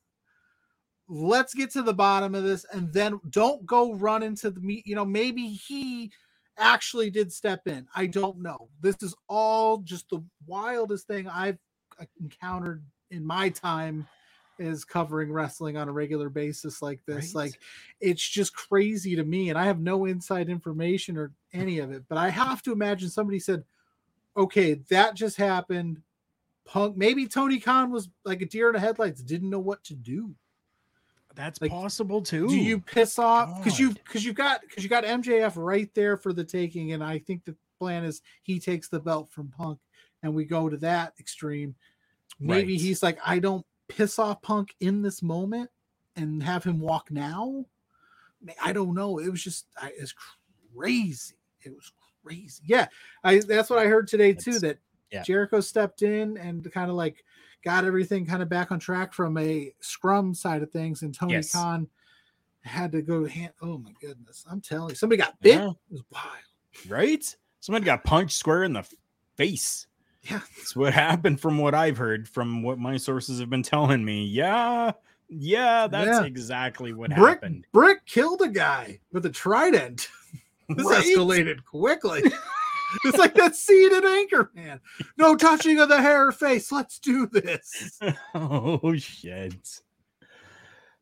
let's get to the bottom of this and then don't go run into the meat you know maybe he actually did step in. I don't know. This is all just the wildest thing i've uh, encountered in my time is covering wrestling on a regular basis like this Right. like it's just crazy to me and i have no inside information or any of it but i have to imagine somebody said okay that just happened punk maybe tony khan was like a deer in the headlights didn't know what to do That's Like, possible too. do you piss off because you because you got because you got MJF right there for the taking, and I think the plan is he takes the belt from Punk, and we go to that extreme. Maybe Right. he's like, I don't piss off Punk in this moment and have him walk now. I don't know. It was just, I, it's crazy. It was crazy. Yeah, I that's what I heard today too. That yeah. Jericho stepped in and kind of like got everything kind of back on track from a scrum side of things, and Tony Yes. Khan had to go hand. Oh my goodness! I'm telling you, somebody got bit. Yeah. It was wild. right? Somebody got punched square in the face. Yeah, That's what happened from what I've heard, from what my sources have been telling me. Yeah, yeah, that's Yeah. exactly what Brick happened. Brick killed a guy with a trident. this Right? escalated quickly. it's like that scene in Anchorman. No touching of the hair or face. Let's do this. oh shit.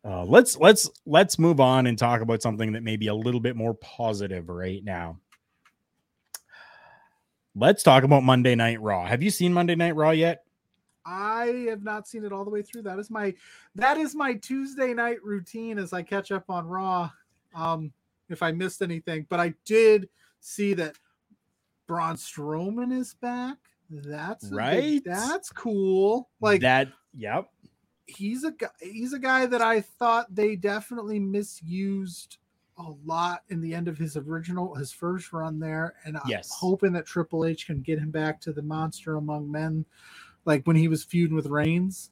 Uh, let's let's let's move on and talk about something that may be a little bit more positive right now. Let's talk about Monday Night Raw. Have you seen Monday Night Raw yet? I have not seen it all the way through. That is my that is my Tuesday night routine as I catch up on Raw. Um, if I missed anything, but I did see that Braun Strowman is back. That's a big- Right? that's cool. Like that. Yep. he's a guy. He's a guy that I thought they definitely misused a lot in the end of his original his first run there, and I'm Yes. hoping that Triple H can get him back to the monster among men, like when he was feuding with Reigns.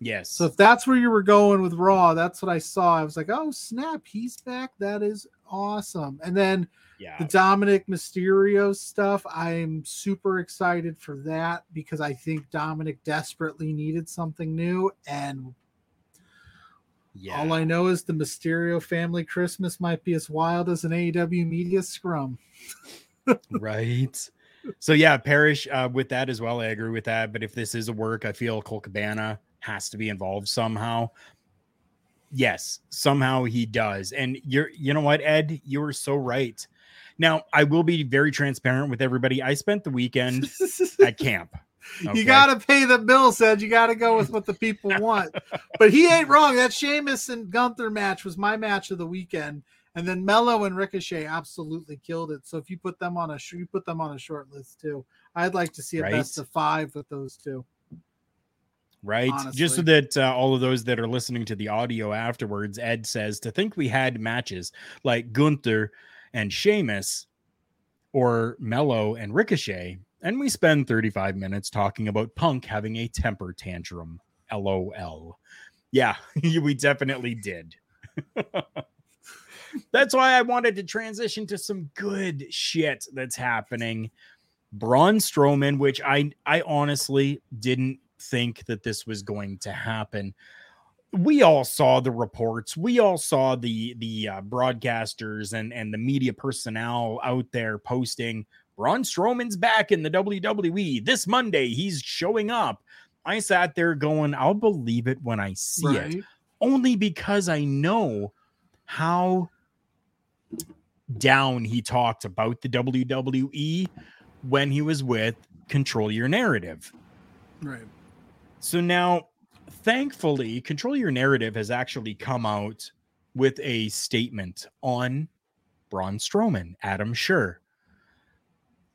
Yes. So if that's where you were going with Raw, that's what I saw. I was like, oh snap, he's back. That is awesome. And then yeah. the Dominik Mysterio stuff, I'm super excited for that because I think Dominik desperately needed something new. And yeah. all I know is the Mysterio family Christmas might be as wild as an AEW media scrum. right. So yeah, Parrish uh, with that as well. I agree with that. But if this is a work, I feel Colt Cabana has to be involved somehow. Yes, somehow he does. And you're, you know what, Ed, you were so right. Now I will be very transparent with everybody. I spent the weekend at camp. Okay? You got to pay the bill, said you got to go with what the people want. but he ain't wrong. That Sheamus and Gunther match was my match of the weekend. And then Melo and Ricochet absolutely killed it. So if you put them on a you put them on a short list too. I'd like to see a Right. best of five with those two. right? Just so that uh, all of those that are listening to the audio afterwards, Ed says to think we had matches like Gunther and Sheamus or Melo and Ricochet, and we spend 35 minutes talking about Punk having a temper tantrum. LOL. Yeah, we definitely did. that's why I wanted to transition to some good shit that's happening. Braun Strowman, which I I honestly didn't think that this was going to happen. We all saw the reports. We all saw the the uh, broadcasters and and the media personnel out there posting Braun Strowman's back in the WWE this Monday. He's showing up. I sat there going, I'll believe it when I see it only because I know how down he talked about the WWE when he was with Control Your Narrative. Right. So now, thankfully, Control Your Narrative has actually come out with a statement on Braun Strowman, Adam Scherr.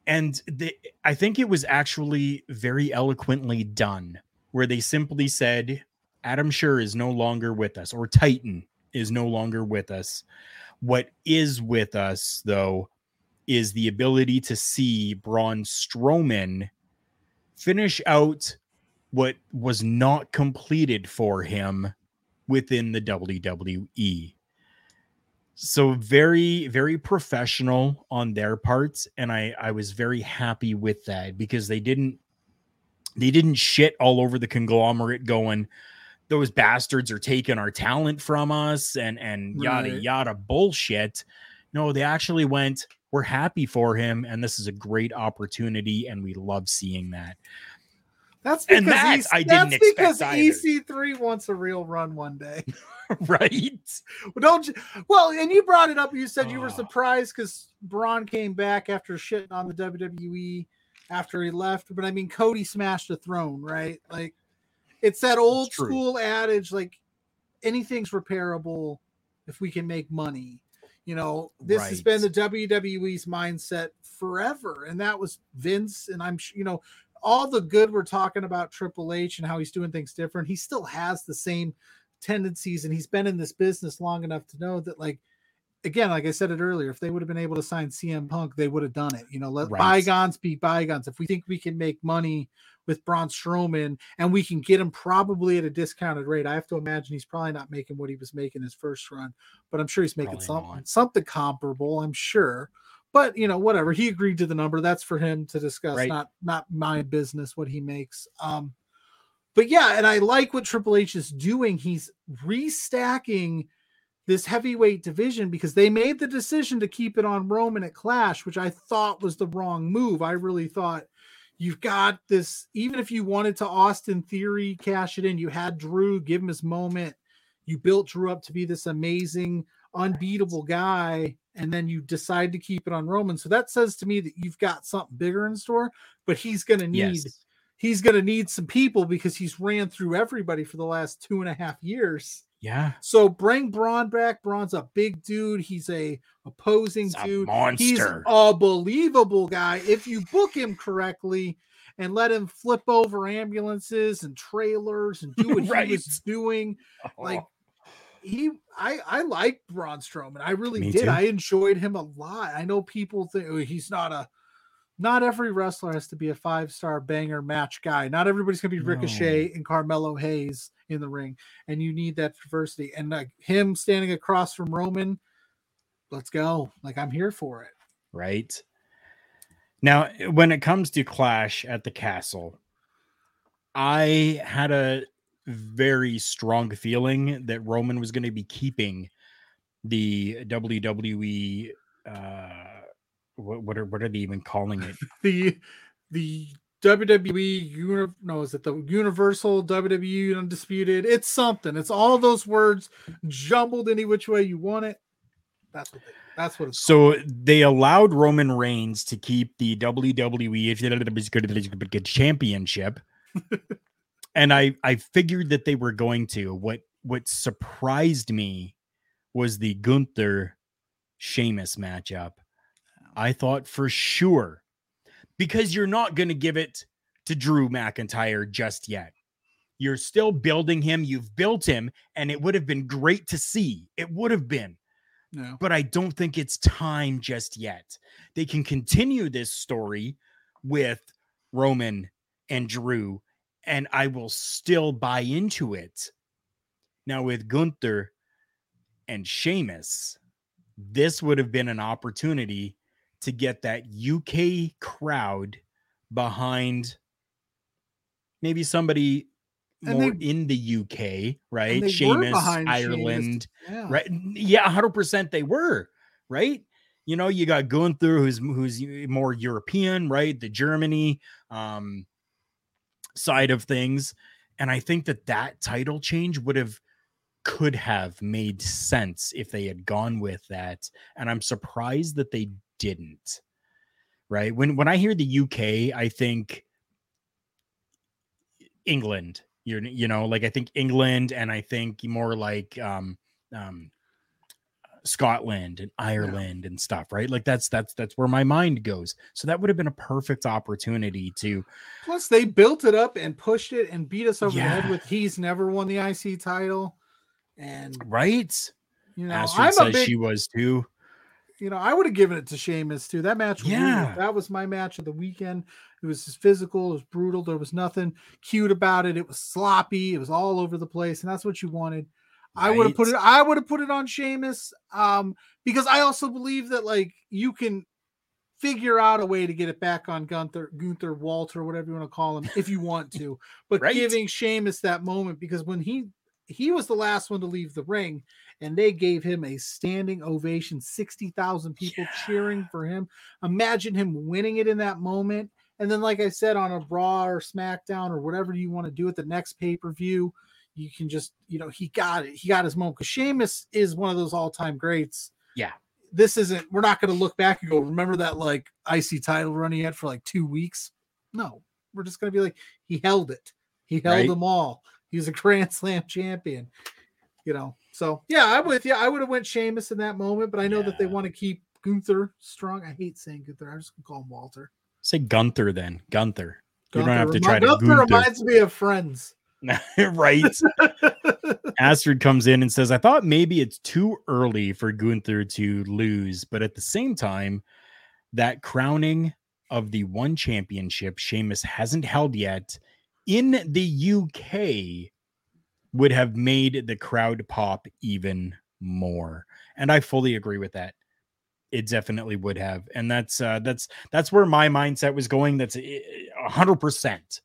And the, I think it was actually very eloquently done, where they simply said, Adam Scherr is no longer with us, or Titan is no longer with us. What is with us, though, is the ability to see Braun Strowman finish out what was not completed for him within the WWE. So very, very professional on their parts, and I I was very happy with that because they didn't they didn't shit all over the conglomerate going those bastards are taking our talent from us and and yada Right. yada bullshit. No, they actually went we're happy for him and this is a great opportunity and we love seeing that. That's because And that EC I didn't that's because expect either. EC3 wants a real run one day. right? Well, don't you, well, and you brought it up. You said you were Oh. surprised because Braun came back after shitting on the WWE after he left. But I mean, Cody smashed the throne, right? Like, it's that old true. school adage, like anything's repairable if we can make money. You know, this has been the WWE's mindset forever, and that was Vince. And I'm, you know, all the good we're talking about Triple H and how he's doing things different. He still has the same tendencies, and he's been in this business long enough to know that, like, again, like I said it earlier, if they would have been able to sign CM Punk, they would have done it. You know, let Right. bygones be bygones. If we think we can make money with Braun Strowman and we can get him probably at a discounted rate, I have to imagine he's probably not making what he was making his first run, but I'm sure he's making Probably something not. something comparable. I'm sure. But you know, whatever. He agreed to the number. That's for him to discuss, Right. not not my business what he makes. Um, but yeah, and I like what Triple H is doing. He's restacking this heavyweight division because they made the decision to keep it on Roman at Clash, which I thought was the wrong move. I really thought you've got this, even if you wanted to Austin Theory cash it in, you had Drew give him his moment. You built Drew up to be this amazing, unbeatable guy, and then you decide to keep it on Roman. So that says to me that you've got something bigger in store, but he's going to need Yes. he's going to need some people because he's ran through everybody for the last two and a half years. Yeah. So bring Braun back. Braun's a big dude. He's a opposing He's a dude. He's a believable guy. If you book him correctly and let him flip over ambulances and trailers and do what Right. he was doing, oh. like he I I like Braun Strowman. I really Me did. too. I enjoyed him a lot. I know people think "Oh, he's not a not every wrestler has to be a five star banger match guy. Not everybody's gonna be Ricochet and Carmelo Hayes in the ring, and you need that diversity. And like him standing across from Roman, let's go. Like I'm here for it. right? Now, when it comes to Clash at the Castle, I had a very strong feeling that Roman was going to be keeping the WWE. Uh, what what are what are they even calling it? The the WWE uni- no, is it the Universal WWE Undisputed? It's something. It's all those words jumbled any which way you want it. That's what they, that's what it's So they allowed Roman Reigns to keep the WWE championship. and I I figured that they were going to. What what surprised me was the Gunther Sheamus matchup. I thought for sure because you're not going to give it to Drew McIntyre just yet. You're still building him. You've built him, and it would have been great to see. It would have been no. but I don't think it's time just yet. They can continue this story with Roman and Drew, and I will still buy into it. Now, with Gunther and Sheamus, this would have been an opportunity to get that UK crowd behind maybe somebody And more they- in the UK, right? Sheamus, behind Sheamus, Ireland, Yeah. right? Yeah, hundred percent they were, right? You know, you got Gunther, who's who's more European, right? The Germany um, side of things, and I think that that title change would have could have made sense if they had gone with that, and I'm surprised that they didn't. Right when when I hear the UK, I think England. You're you know like I think England, and I think more like um um Scotland and Ireland and stuff, right? Like that's that's that's where my mind goes. So that would have been a perfect opportunity to Plus, they built it up and pushed it and beat us over the head with he's never won the IC title. And right. you know, Astrid I'm a says big, she was too. you know, I would have given it to Sheamus too. That match, Yeah. brutal. that was my match of the weekend. It was just physical, it was brutal. There was nothing cute about it. It was sloppy. It was all over the place, and that's what you wanted. I would have put it. I would have put it on Sheamus, um, because I also believe that like you can figure out a way to get it back on Gunther, Gunther, Walter, whatever you want to call him, if you want to. But Right. giving Sheamus that moment because when he he was the last one to leave the ring, and they gave him a standing ovation, sixty thousand people cheering for him. Imagine him winning it in that moment. And then, like I said, on a Raw or SmackDown or whatever you want to do at the next pay per view, you can just, you know, he got it. He got his moment because Sheamus is one of those all time greats. Yeah. This isn't, we're not going to look back and go, remember that like icy title run he had for like two weeks? No, we're just going to be like, he held it. He held Right. them all. He was a Grand Slam champion. you know. So yeah, I'm with you. I would have went Sheamus in that moment, but I know that they want to keep Gunther strong. I hate saying Gunther. I'm just gonna call him Walter. Say Gunther then. Gunther. You don't have to remi- try to Gunther Gunther. reminds me of Friends. right. Astrid comes in and says, I thought maybe it's too early for Gunther to lose, but at the same time, that crowning of the one championship Sheamus hasn't held yet in the UK would have made the crowd pop even more. And I fully agree with that. It definitely would have. And that's uh that's that's where my mindset was going. That's a hundred percent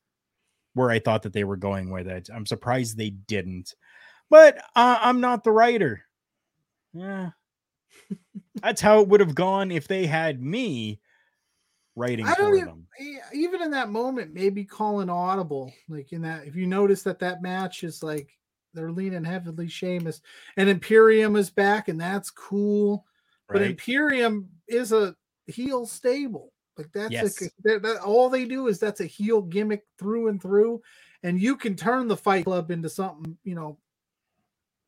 where I thought that they were going with it. I'm surprised they didn't, but uh, I'm not the writer. Yeah, that's how it would have gone if they had me writing I don't for even, them. even in that moment, maybe call an audible. Like in that, if you notice that that match is like they're leaning heavily Sheamus, and Imperium is back, and that's cool. But Imperium is a heel stable. Like that's Yes. a, that, that- all they do is that's a heel gimmick through and through, and you can turn the Fight Club into something you know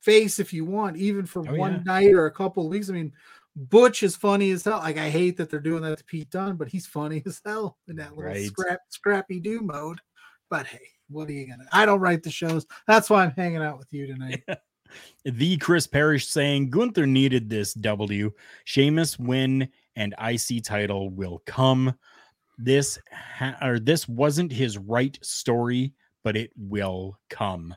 face if you want, even for Oh, one yeah. night or a couple of weeks. I mean, Butch is funny as hell. Like I hate that they're doing that to Pete Dunne, but he's funny as hell in that little Right. scrap scrappy do mode. But hey, what are you gonna? I don't write the shows. That's why I'm hanging out with you tonight. The Chris Parrish saying Gunther needed this W. Sheamus win and IC title will come. This ha- or this wasn't his right story, but it will come.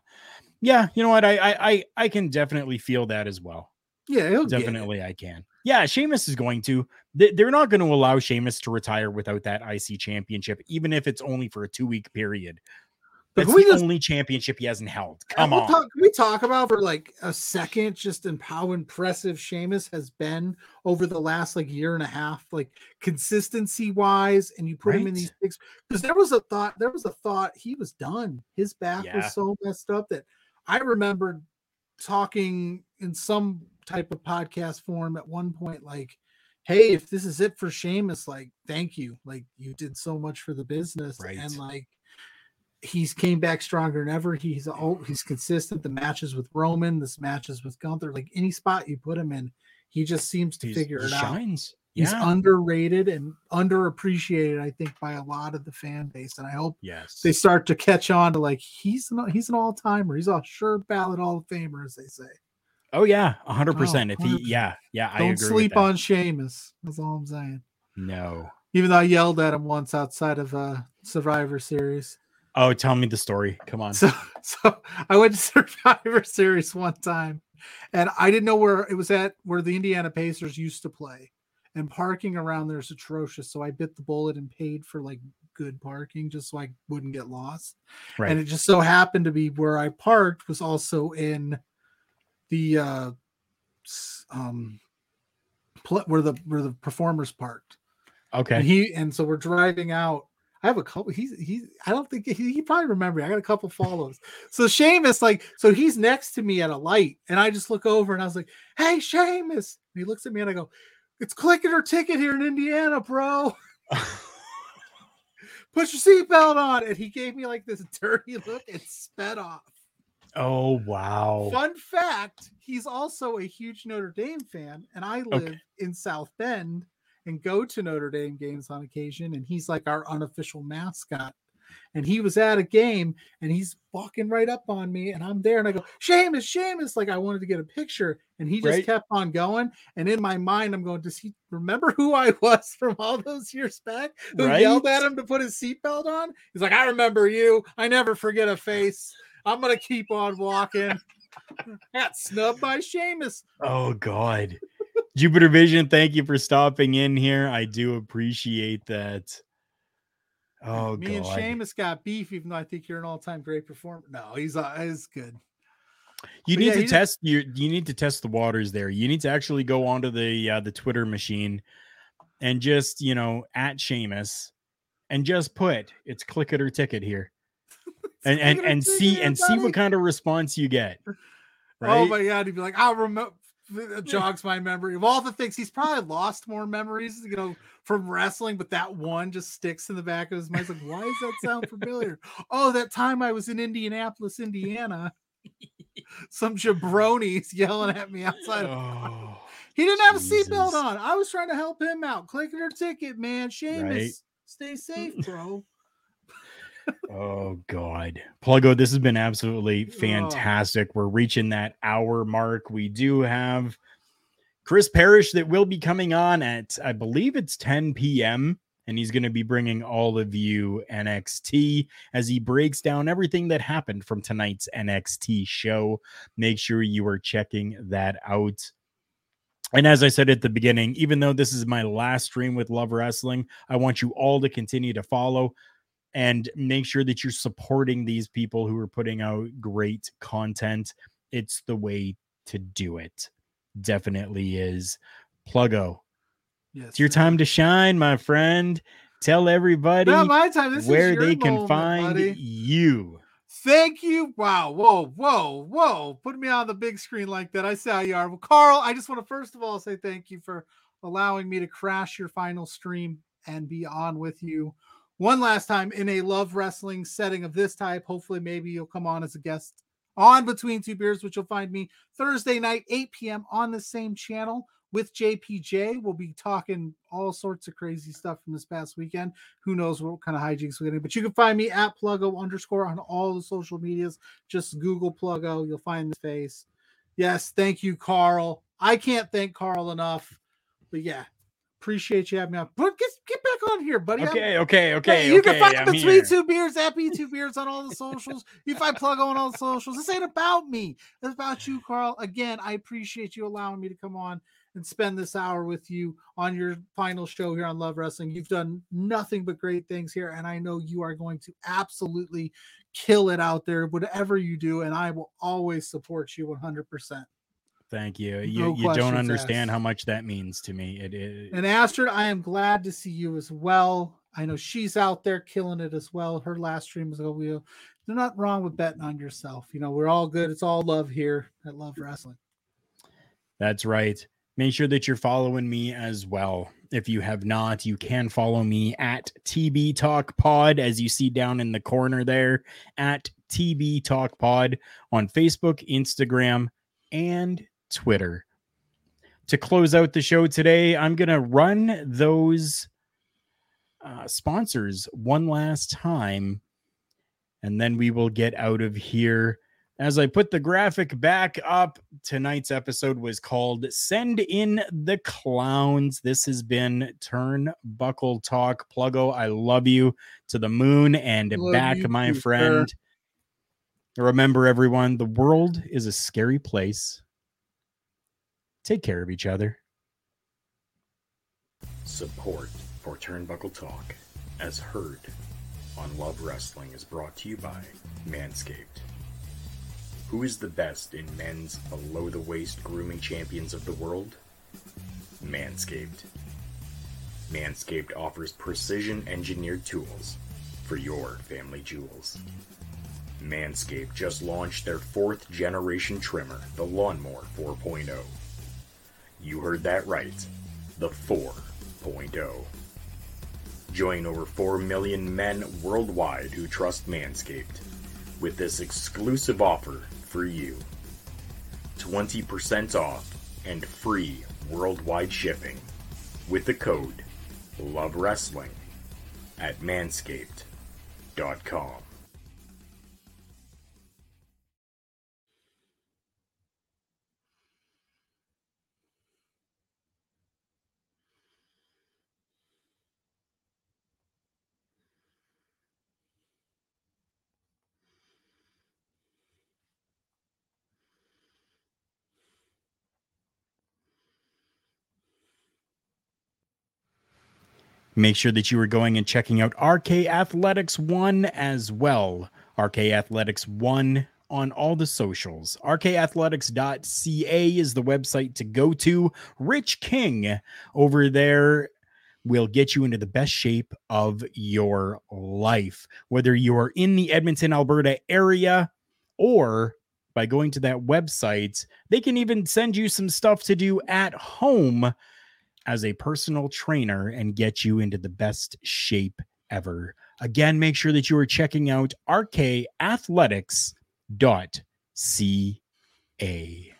Yeah, you know what? I I I, I can definitely feel that as well. Yeah, he'll get it. Definitely, I can. Yeah, Sheamus is going to. they- They're not going to allow Sheamus to retire without that IC championship, even if it's only for a two week period. That's the just- only championship he hasn't held. Come we on. Talk, can we talk about for like a second just in how impressive Sheamus has been over the last like year and a half, like consistency wise, and you put him in these things because there was a thought, there was a thought he was done. His back Yeah. was so messed up that I remembered talking in some type of podcast form at one point, like, hey, if this is it for Sheamus, like, thank you. Like you did so much for the business. Right. And like he's came back stronger than ever. He's oh, he's consistent. The matches with Roman, this matches with Gunther, like any spot you put him in, he just seems to He's- figure it out. shines. He's underrated and underappreciated, I think, by a lot of the fan base. And I hope Yes. they start to catch on to like he's an he's an all timer. He's a sure ballot Hall of Famer, as they say. Oh yeah, a hundred percent. If he, 100%. yeah, yeah, I Don't sleep on Sheamus. That's all I'm saying. No. Even though I yelled at him once outside of uh Survivor Series. Oh, tell me the story. Come on. So so I went to Survivor Series one time and I didn't know where it was at where the Indiana Pacers used to play. And parking around there is atrocious. So I bit the bullet and paid for like good parking just so I wouldn't get lost. Right. And it just so happened to be where I parked was also in the uh um pl- where the where the performers parked. okay. And he and so we're driving out. I have a couple. He's he's. I don't think he, he probably remember. me. I got a couple follows. so Sheamus, like, so he's next to me at a light, and I just look over and I was like, "Hey, Sheamus!" And he looks at me and I go, "It's clicking or ticket here in Indiana, bro. Put your seatbelt on." And he gave me like this dirty look and sped off. oh wow. Fun fact: He's also a huge Notre Dame fan, and I live in South Bend and go to Notre Dame games on occasion. And he's like our unofficial mascot. And he was at a game, and he's walking right up on me, and I'm there, and I go, "Sheamus, Sheamus!" Like I wanted to get a picture, and he just Right. kept on going. And in my mind, I'm going, "Does he remember who I was from all those years back? Who yelled at him to put his seatbelt on?" He's like, "I remember you. I never forget a face." I'm gonna keep on walking. Got snubbed by Sheamus. Oh God. Jupiter Vision, thank you for stopping in here. I do appreciate that. Oh Me and God. Sheamus got beef, even though I think you're an all-time great performer. No, he's uh, he's good. You But need yeah, to test your you need to test the waters there. You need to actually go onto the uh, the Twitter machine and just, you know, at Sheamus and just put it's click it or ticket here. And and, click it or and see here, and see what kind of response you get. Oh my god, he'd be like, I'll remember. Jogs my memory of all the things. He's probably lost more memories, you know, from wrestling, but that one just sticks in the back of his mind. Like, why does that sound familiar? oh, that time I was in Indianapolis, Indiana. some jabronis yelling at me outside. Oh, He didn't have a seatbelt on. I was trying to help him out. Clicking her ticket, man. Sheamus, Right. stay safe, bro. Oh God. Pluggo, this has been absolutely fantastic. We're reaching that hour mark. We do have Chris Parrish that will be coming on at, I believe it's 10 p.m. And he's going to be bringing all of you NXT as he breaks down everything that happened from tonight's NXT show. Make sure you are checking that out. And as I said at the beginning, even though this is my last stream with Love Wrestling, I want you all to continue to follow and make sure that you're supporting these people who are putting out great content. It's the way to do it. Definitely is. Pluggo, Yes. it's your time to shine, my friend. Tell everybody Not my time. This where they can find buddy. you. Thank you. Wow. Whoa, whoa, whoa. Put me on the big screen like that. I see how you are. Well, Karl, I just want to first of all say thank you for allowing me to crash your final stream and be on with you one last time in a love wrestling setting of this type. Hopefully, maybe you'll come on as a guest on Between Two Beers, which you'll find me Thursday night, 8 p.m. on the same channel with JPJ. We'll be talking all sorts of crazy stuff from this past weekend who knows what kind of hijinks we're getting. But you can find me at Pluggo underscore on all the social medias. Just Google Pluggo, you'll find the face. Yes, thank you, Karl. I can't thank Karl enough. But yeah, appreciate you having me on. But get, get back on here, buddy. I'm- Okay, okay, okay. Hey, you okay, can find I'm between here. two beers at B2 Beers on all the socials. You find plug on all the socials. This ain't about me. It's about you, Karl. Again, I appreciate you allowing me to come on and spend this hour with you on your final show here on Love Wrestling. You've done nothing but great things here, and I know you are going to absolutely kill it out there, whatever you do, and I will always support you 100%. Thank you. You, No you don't understand asked. how much that means to me. It, it And Astrid, I am glad to see you as well. I know she's out there killing it as well. Her last stream was over. There's not wrong with betting on yourself. You know, we're all good. It's all love here at Love Wrestling. That's right. Make sure that you're following me as well. If you have not, you can follow me at TB Talk Pod, as you see down in the corner there, at TB Talk Pod on Facebook, Instagram, and Twitter. To close out the show today, I'm going to run those uh, sponsors one last time, and then we will get out of here. As I put the graphic back up, tonight's episode was called Send in the Clowns. This has been Turnbuckle Talk. Pluggo, I love you to the moon and Love back, my too, sir. friend. Remember, everyone, the world is a scary place. Take care of each other. Support for Turnbuckle Talk, as heard on Love Wrestling, is brought to you by Manscaped. Who is the best in men's below the waist grooming champions of the world? Manscaped. Manscaped offers precision engineered tools for your family jewels. Manscaped just launched their fourth generation trimmer, the Lawnmower 4.0. You heard that right. The 4.0. Join over 4 million men worldwide who trust Manscaped with this exclusive offer for you 20% off and free worldwide shipping with the code Love Wrestling at manscaped.com. Make sure that you are going and checking out RK Athletics 1 as well. RK Athletics 1 on all the socials. RKathletics.ca is the website to go to. Rich King over there will get you into the best shape of your life, whether you are in the Edmonton, Alberta area or by going to that website. They can even send you some stuff to do at home as a personal trainer and get you into the best shape ever. Again, make sure that you are checking out rkathletics.ca.